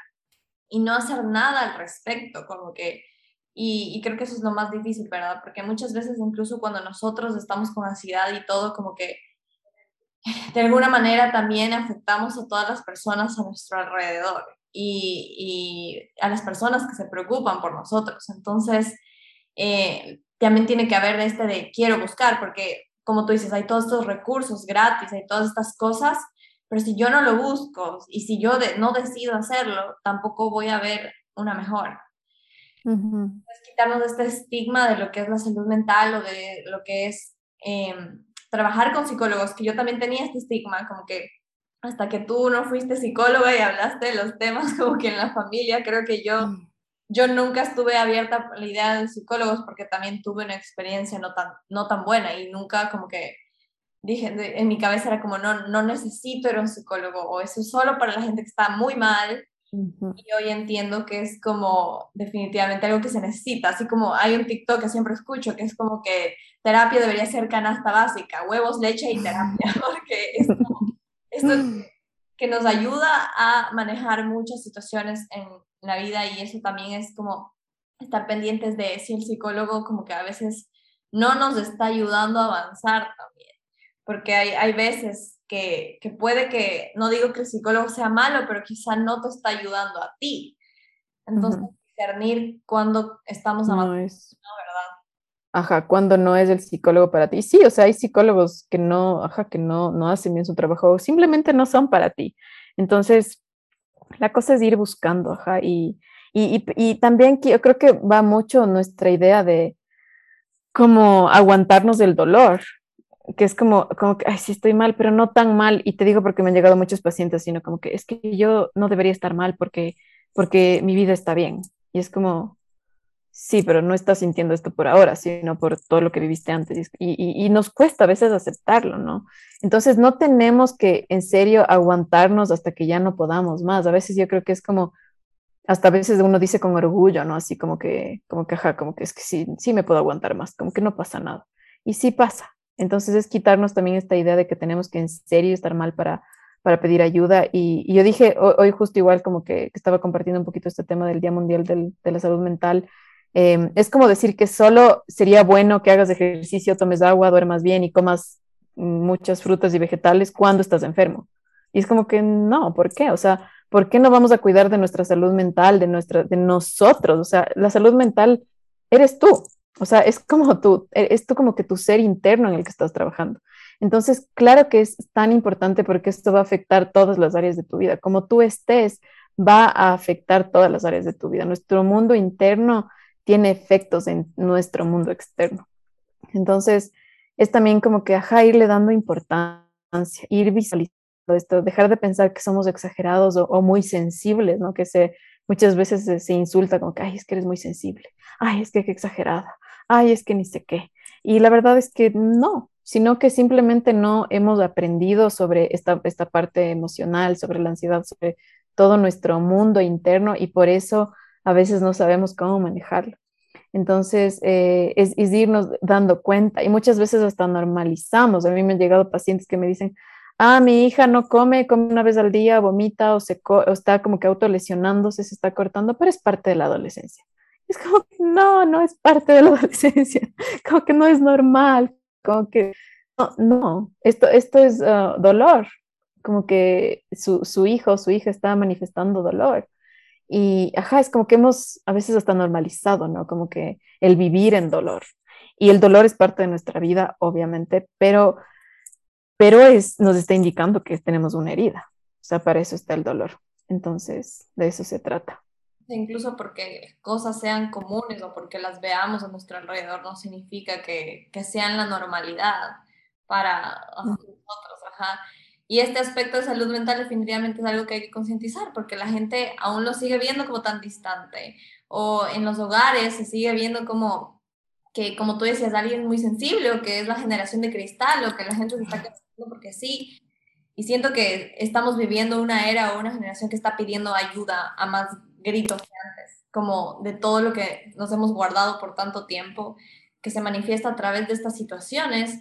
y no hacer nada al respecto, como que y, creo que eso es lo más difícil, ¿verdad? Porque muchas veces incluso cuando nosotros estamos con ansiedad y todo, como que de alguna manera también afectamos a todas las personas a nuestro alrededor y, y a las personas que se preocupan por nosotros. Entonces, eh, también tiene que haber este de quiero buscar, porque como tú dices, hay todos estos recursos gratis, hay todas estas cosas, pero si yo no lo busco y si yo no decido hacerlo, tampoco voy a ver una mejora quitarnos este estigma de lo que es la salud mental o de lo que es em, trabajar con psicólogos, que yo también tenía este estigma, como que hasta que tú no fuiste psicóloga y hablaste de los temas como que en la familia, creo que yo, mm. Yo nunca estuve abierta a la idea de psicólogos porque también tuve una experiencia no tan, no tan buena y nunca como que dije, en mi cabeza era como, no, no necesito ir a un psicólogo o eso es solo para la gente que está muy mal y hoy entiendo que es como definitivamente algo que se necesita, así como hay un TikTok que siempre escucho, que es como que terapia debería ser canasta básica, huevos, leche y terapia, porque es esto que nos ayuda a manejar muchas situaciones en la vida y eso también es como estar pendientes de si el psicólogo como que a veces no nos está ayudando a avanzar también, porque hay, hay veces que, que, puede que, no digo que el psicólogo sea malo, pero quizá no te está ayudando a ti. Entonces, discernir cuando estamos avanzando, no es... ¿no? ¿verdad? Ajá, cuando no es el psicólogo para ti. Sí, o sea, hay psicólogos que no, ajá, que no, no hacen bien su trabajo, o simplemente no son para ti. Entonces, la cosa es ir buscando, ajá, y, y, y, y también yo creo que va mucho nuestra idea de cómo aguantarnos del dolor, que es como, como que, ay, sí estoy mal, pero no tan mal, y te digo porque me han llegado muchos pacientes, sino como que es que yo no debería estar mal porque, porque mi vida está bien. Y es como, sí, pero no estás sintiendo esto por ahora, sino por todo lo que viviste antes. Y, nos cuesta a veces aceptarlo, ¿no? Entonces no tenemos que en serio aguantarnos hasta que ya no podamos más. A veces yo creo que es como, hasta a veces uno dice con orgullo, ¿no? Así como que, como que, ajá, como que es que sí, sí me puedo aguantar más, como que no pasa nada. Y sí pasa, entonces es quitarnos también esta idea de que tenemos que en serio estar mal para, para pedir ayuda. Y, yo dije hoy, justo igual como que, estaba compartiendo un poquito este tema del Día Mundial de la Salud Mental. Em, es como decir que solo sería bueno que hagas ejercicio, tomes agua, duermas bien y comas muchas frutas y vegetales cuando estás enfermo. Y es como que no, ¿por qué? O sea, ¿por qué no vamos a cuidar de nuestra salud mental, de, nuestra, de nosotros? O sea, la salud mental eres tú. O sea, es como tú, e, es tú como que tu ser interno en el que estás trabajando. Entonces, claro que es tan importante porque esto va a afectar todas las áreas de tu vida. Como tú estés, va a afectar todas las áreas de tu vida. Nuestro mundo interno tiene efectos en nuestro mundo externo. Entonces, es también como que, ajá, irle dando importancia, ir visualizando esto, dejar de pensar que somos exagerados o, muy sensibles, ¿no? Que se, muchas veces se, insulta como que, ay, es que eres muy sensible, ay, es que qué exagerada, ay, es que ni sé qué. Y la verdad es que no, sino que simplemente no hemos aprendido sobre esta, esta parte emocional, sobre la ansiedad, sobre todo nuestro mundo interno y por eso a veces no sabemos cómo manejarlo. Entonces, eh, es, irnos dando cuenta y muchas veces hasta normalizamos. A mí me han llegado pacientes que me dicen, ah, mi hija no come, come una vez al día, vomita o, se o está como que autolesionándose, se está cortando, pero es parte de la adolescencia. Es como que no, no es parte de la adolescencia, como que no es normal, como que no, no. esto, esto es ah, dolor, como que su, su hijo o su hija está manifestando dolor. Y, ajá, es como que hemos a veces hasta normalizado, ¿no? Como que el vivir en dolor. Y el dolor es parte de nuestra vida, obviamente, pero pero es, nos está indicando que tenemos una herida. O sea, para eso está el dolor. Entonces, de eso se trata. Incluso porque cosas sean comunes o porque las veamos a nuestro alrededor no significa que, que sean la normalidad para nosotros. Ajá. Y este aspecto de salud mental definitivamente es algo que hay que concientizar porque la gente aún lo sigue viendo como tan distante o en los hogares se sigue viendo como que, como tú decías, alguien muy sensible o que es la generación de cristal o que la gente se está porque sí. Y siento que estamos viviendo una era o una generación que está pidiendo ayuda a más gritos que antes, como de todo lo que nos hemos guardado por tanto tiempo, que se manifiesta a través de estas situaciones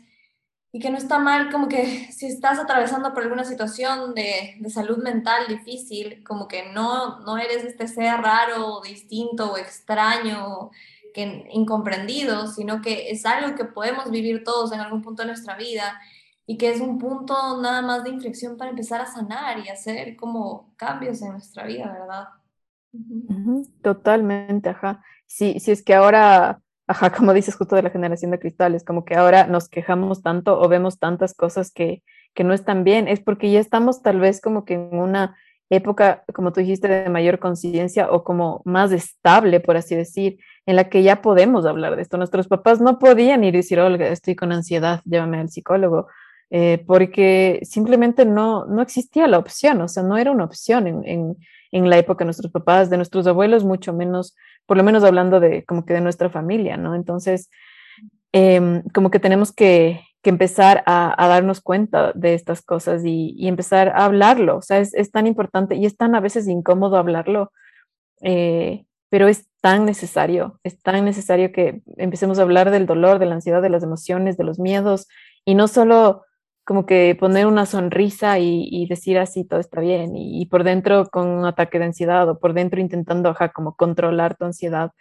y que no está mal, como que si estás atravesando por alguna situación de, de salud mental difícil, como que no, no eres este ser raro, distinto o extraño, que incomprendido, sino que es algo que podemos vivir todos en algún punto de nuestra vida y que es un punto nada más de inflexión para empezar a sanar y hacer como cambios en nuestra vida, ¿verdad? Totalmente, ajá. Sí, sí es que ahora, ajá, como dices justo de la generación de cristales, como que ahora nos quejamos tanto o vemos tantas cosas que, que no están bien, es porque ya estamos tal vez como que en una época, como tú dijiste, de mayor conciencia o como más estable, por así decir, en la que ya podemos hablar de esto. Nuestros papás no podían ir y decir, Olga, estoy con ansiedad, llévame al psicólogo eh, porque simplemente no, no existía la opción, o sea, no era una opción en, en, en, la época de nuestros papás, de nuestros abuelos, mucho menos, por lo menos hablando de como que de nuestra familia, ¿no? Entonces, eh, como que tenemos que, que empezar a, a, darnos cuenta de estas cosas y, y, empezar a hablarlo, o sea, es, es, tan importante y es tan a veces incómodo hablarlo, eh, pero es tan necesario, es tan necesario que empecemos a hablar del dolor, de la ansiedad, de las emociones, de los miedos, y no solo como que poner una sonrisa y, decir así todo está bien y, por dentro con un ataque de ansiedad o por dentro intentando ajá, como controlar tu ansiedad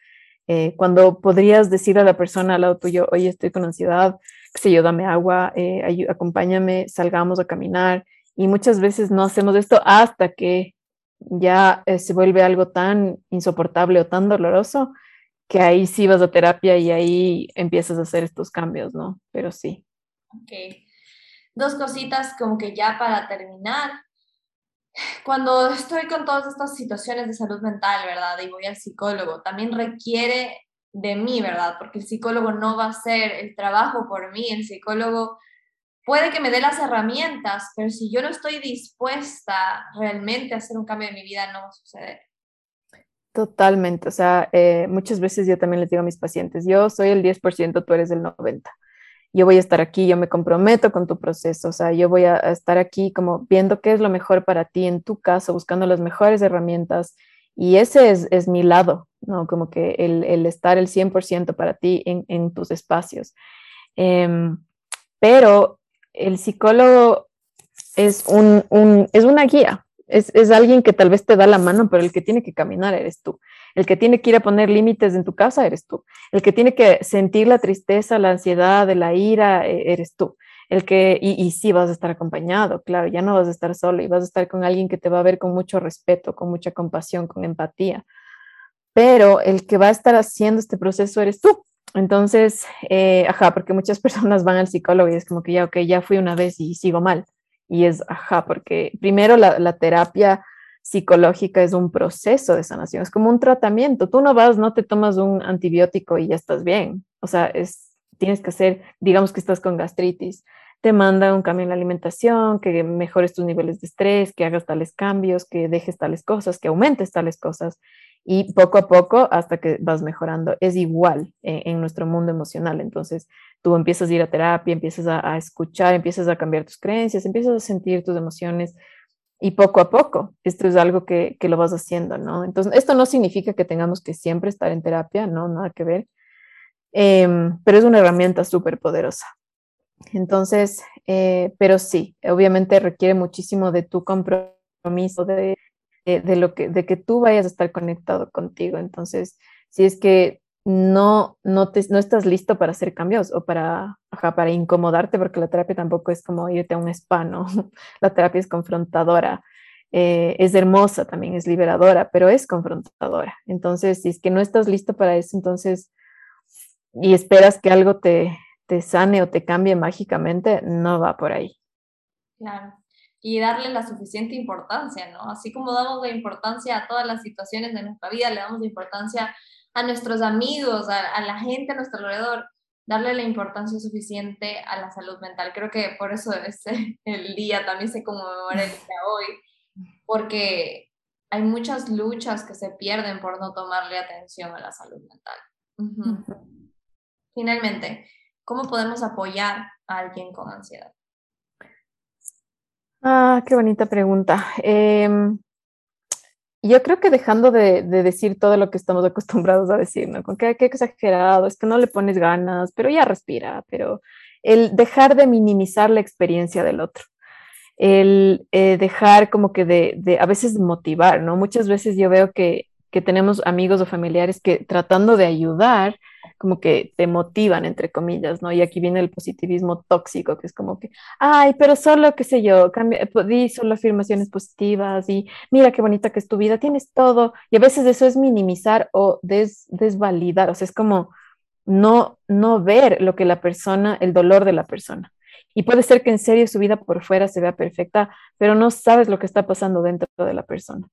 eh, cuando podrías decir a la persona al lado tuyo oye estoy con ansiedad qué sé yo dame agua eh, acompáñame salgamos a caminar y muchas veces no hacemos esto hasta que ya eh, se vuelve algo tan insoportable o tan doloroso que ahí sí vas a terapia y ahí empiezas a hacer estos cambios, ¿no? Pero sí. Ok dos cositas como que ya para terminar. Cuando estoy con todas estas situaciones de salud mental, ¿verdad? Y voy al psicólogo, también requiere de mí, ¿verdad? Porque el psicólogo no va a hacer el trabajo por mí, el psicólogo puede que me dé las herramientas, pero si yo no estoy dispuesta realmente a hacer un cambio en mi vida, no va a suceder. Totalmente, o sea, eh, muchas veces yo también les digo a mis pacientes, yo soy el 10%, tú eres el 90% yo voy a estar aquí, yo me comprometo con tu proceso, o sea, yo voy a estar aquí como viendo qué es lo mejor para ti en tu caso, buscando las mejores herramientas. Y ese es, es mi lado, ¿no? Como que el, el estar el 100% para ti en, en tus espacios. Eh, pero el psicólogo es, un, un, es una guía, es, es, alguien que tal vez te da la mano, pero el que tiene que caminar eres tú. El que tiene que ir a poner límites en tu casa eres tú. El que tiene que sentir la tristeza, la ansiedad, la ira, e, eres tú. El que, y, y sí vas a estar acompañado, claro, ya no vas a estar solo y vas a estar con alguien que te va a ver con mucho respeto, con mucha compasión, con empatía. Pero el que va a estar haciendo este proceso eres tú. Entonces, eh, ajá, porque muchas personas van al psicólogo y es como que ya, ok, ya fui una vez y sigo mal. Y es, ajá, porque primero la, la terapia psicológica es un proceso de sanación, es como un tratamiento. Tú no vas, no te tomas un antibiótico y ya estás bien. O sea, es, tienes que hacer, digamos que estás con gastritis, te manda un cambio en la alimentación, que mejores tus niveles de estrés, que hagas tales cambios, que dejes tales cosas, que aumentes tales cosas. Y poco a poco hasta que vas mejorando. Es igual en, en nuestro mundo emocional. Entonces, tú empiezas a ir a terapia, empiezas a escuchar, empiezas a cambiar tus creencias, empiezas a sentir tus emociones, y poco a poco, esto es algo que, que, lo vas haciendo, ¿no? Entonces, esto no significa que tengamos que siempre estar en terapia, ¿no? Nada que ver, Em, pero es una herramienta súper poderosa. Entonces, eh, pero sí, obviamente requiere muchísimo de tu compromiso, de, de, lo que, de que tú vayas a estar conectado contigo. Entonces, si es que no, no, te, no estás listo para hacer cambios o para, para incomodarte, porque la terapia tampoco es como irte a un spa, ¿no? La terapia es confrontadora, eh, es hermosa también, es liberadora, pero es confrontadora. Entonces, si es que no estás listo para eso, entonces, y esperas que algo te, te sane o te cambie mágicamente, no va por ahí. Claro. Y darle la suficiente importancia, ¿no? Así como damos la importancia a todas las situaciones de nuestra vida, le damos la importancia a nuestros amigos, a, la gente a nuestro alrededor, darle la importancia suficiente a la salud mental. Creo que por eso es el día, también se conmemora el día hoy, porque hay muchas luchas que se pierden por no tomarle atención a la salud mental. Finalmente, ¿cómo podemos apoyar a alguien con ansiedad? Ah, qué bonita pregunta. Em, yo creo que dejando de, decir todo lo que estamos acostumbrados a decir, ¿no? Con qué exagerado, es que no le pones ganas, pero ya respira, pero el dejar de minimizar la experiencia del otro, el eh, dejar como que de, de, a veces motivar, ¿no? Muchas veces yo veo que, que tenemos amigos o familiares que tratando de ayudar, como que te motivan, entre comillas, ¿no? Y aquí viene el positivismo tóxico, que es como que, ay, pero solo, qué sé yo, cambia, eh, di solo afirmaciones positivas y mira qué bonita que es tu vida, tienes todo. Y a veces eso es minimizar o desvalidar, o sea, es como no, no ver lo que la persona, el dolor de la persona. Y puede ser que en serio su vida por fuera se vea perfecta, pero no sabes lo que está pasando dentro de la persona.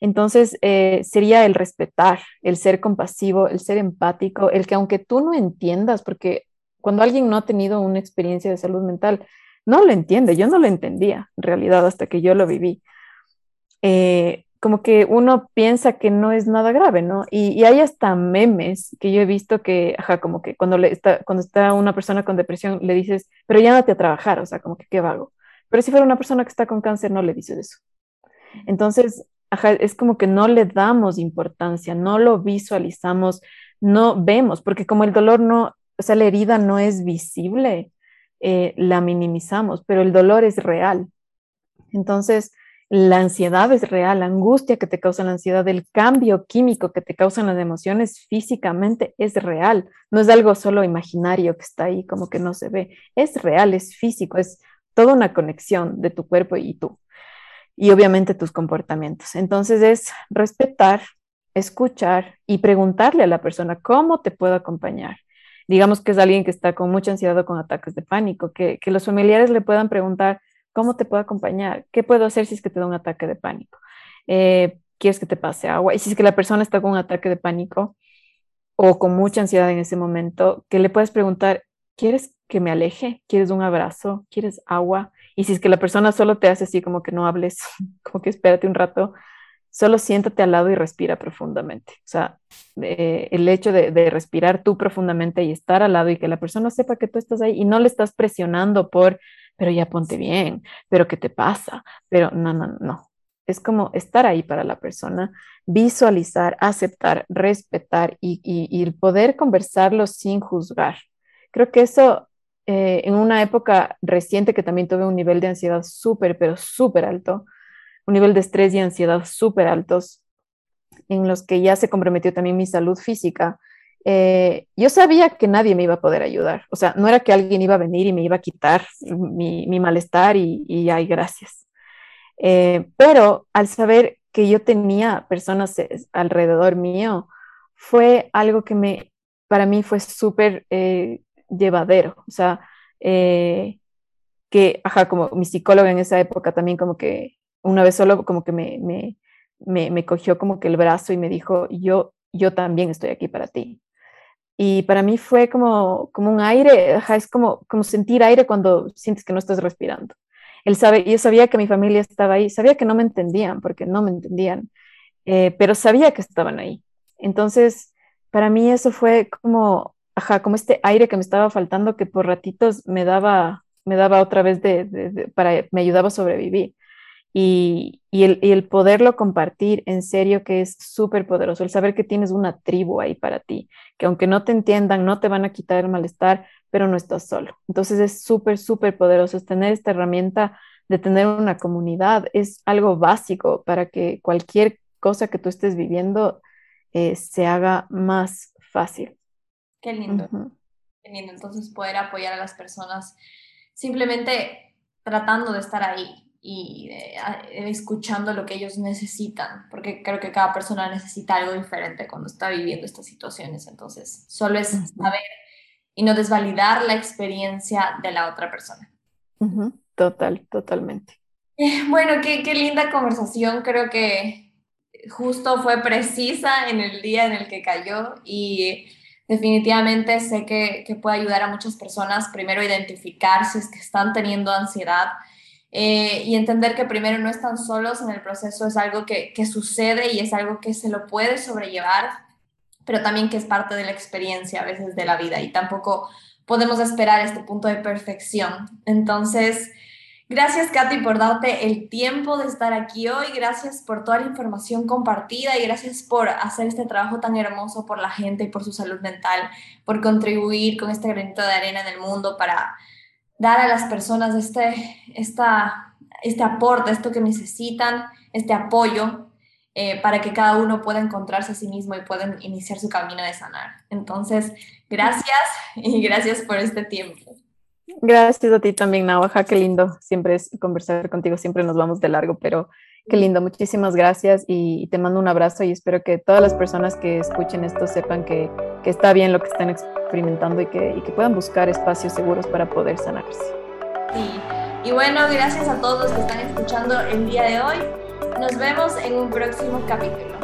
Entonces, eh, sería el respetar, el ser compasivo, el ser empático, el que aunque tú no entiendas, porque cuando alguien no ha tenido una experiencia de salud mental, no lo entiende, yo no lo entendía en realidad hasta que yo lo viví. Eh, como que uno piensa que no es nada grave, ¿no? Y, hay hasta memes que yo he visto que, ajá, como que cuando, le está, cuando está una persona con depresión le dices, pero ya no a trabajar, o sea, como que qué vago. Pero si fuera una persona que está con cáncer, no le dices eso. Entonces, ajá, es como que no le damos importancia, no lo visualizamos, no vemos, porque como el dolor no, o sea, la herida no es visible, eh, la minimizamos, pero el dolor es real. Entonces, la ansiedad es real, la angustia que te causa la ansiedad, el cambio químico que te causan las emociones físicamente es real, no es algo solo imaginario que está ahí como que no se ve, es real, es físico, es toda una conexión de tu cuerpo y tú. Y obviamente tus comportamientos. Entonces es respetar, escuchar y preguntarle a la persona cómo te puedo acompañar. Digamos que es alguien que está con mucha ansiedad o con ataques de pánico, que, que los familiares le puedan preguntar, ¿Cómo te puedo acompañar? ¿Qué puedo hacer si es que te da un ataque de pánico? Eh, ¿Quieres que te pase agua? Y si es que la persona está con un ataque de pánico o con mucha ansiedad en ese momento, que le puedes preguntar, ¿quieres que me aleje? ¿Quieres un abrazo? ¿Quieres agua? Y si es que la persona solo te hace así como que no hables, como que espérate un rato, solo siéntate al lado y respira profundamente. O sea, eh, el hecho de, de, respirar tú profundamente y estar al lado y que la persona sepa que tú estás ahí y no le estás presionando por pero ya ponte bien, pero ¿qué te pasa? Pero no, no, no. Es como estar ahí para la persona, visualizar, aceptar, respetar y, y, poder conversarlo sin juzgar. Creo que eso, eh, en una época reciente que también tuve un nivel de ansiedad súper, pero súper alto, un nivel de estrés y ansiedad súper altos, en los que ya se comprometió también mi salud física, eh, yo sabía que nadie me iba a poder ayudar. O sea, no era que alguien iba a venir y me iba a quitar mi, malestar y, y ay, gracias. Eh, pero al saber que yo tenía personas alrededor mío, fue algo que me, para mí fue súper eh, llevadero. O sea, que, ajá, como mi psicóloga en esa época también como que una vez solo como que me, me, me, me cogió como que el brazo y me dijo, yo, yo también estoy aquí para ti. Y para mí fue como, como un aire, es como, como sentir aire cuando sientes que no estás respirando. Él sabe, yo sabía que mi familia estaba ahí, sabía que no me entendían, porque no me entendían, eh, pero sabía que estaban ahí. Entonces, para mí eso fue como, ajá, como este aire que me estaba faltando, que por ratitos me daba, me daba otra vez de, para, me ayudaba a sobrevivir. Y, el, y, el, poderlo compartir en serio que es súper poderoso, el saber que tienes una tribu ahí para ti, que aunque no te entiendan, no te van a quitar el malestar, pero no estás solo. Entonces es súper, súper poderoso, es tener esta herramienta de tener una comunidad, es algo básico para que cualquier cosa que tú estés viviendo eh, se haga más fácil. Qué lindo. Qué lindo. Entonces poder apoyar a las personas simplemente tratando de estar ahí y eh, escuchando lo que ellos necesitan, porque creo que cada persona necesita algo diferente cuando está viviendo estas situaciones. Entonces, solo es saber y no desvalidar la experiencia de la otra persona. Total, totalmente. Eh, bueno, qué, qué linda conversación. Creo que justo fue precisa en el día en el que cayó y definitivamente sé que, que puede ayudar a muchas personas primero a identificar si es que están teniendo ansiedad eh, y entender que primero no están solos en el proceso, es algo que, que sucede y es algo que se lo puede sobrellevar, pero también que es parte de la experiencia a veces de la vida y tampoco podemos esperar este punto de perfección. Entonces, Gracias, Katy, por darte el tiempo de estar aquí hoy. Gracias por toda la información compartida y gracias por hacer este trabajo tan hermoso por la gente y por su salud mental, por contribuir con este granito de arena en el mundo para dar a las personas este, esta, este aporte, esto que necesitan, este apoyo eh, para que cada uno pueda encontrarse a sí mismo y puedan iniciar su camino de sanar. Entonces, gracias y gracias por este tiempo. Gracias a ti también, Navaja, qué lindo siempre es conversar contigo, siempre nos vamos de largo, pero Qué lindo, muchísimas gracias y te mando un abrazo y espero que todas las personas que escuchen esto sepan que, que está bien lo que están experimentando y que, y que puedan buscar espacios seguros para poder sanarse. Sí. Y bueno, gracias a todos los que están escuchando el día de hoy. Nos vemos en un próximo capítulo.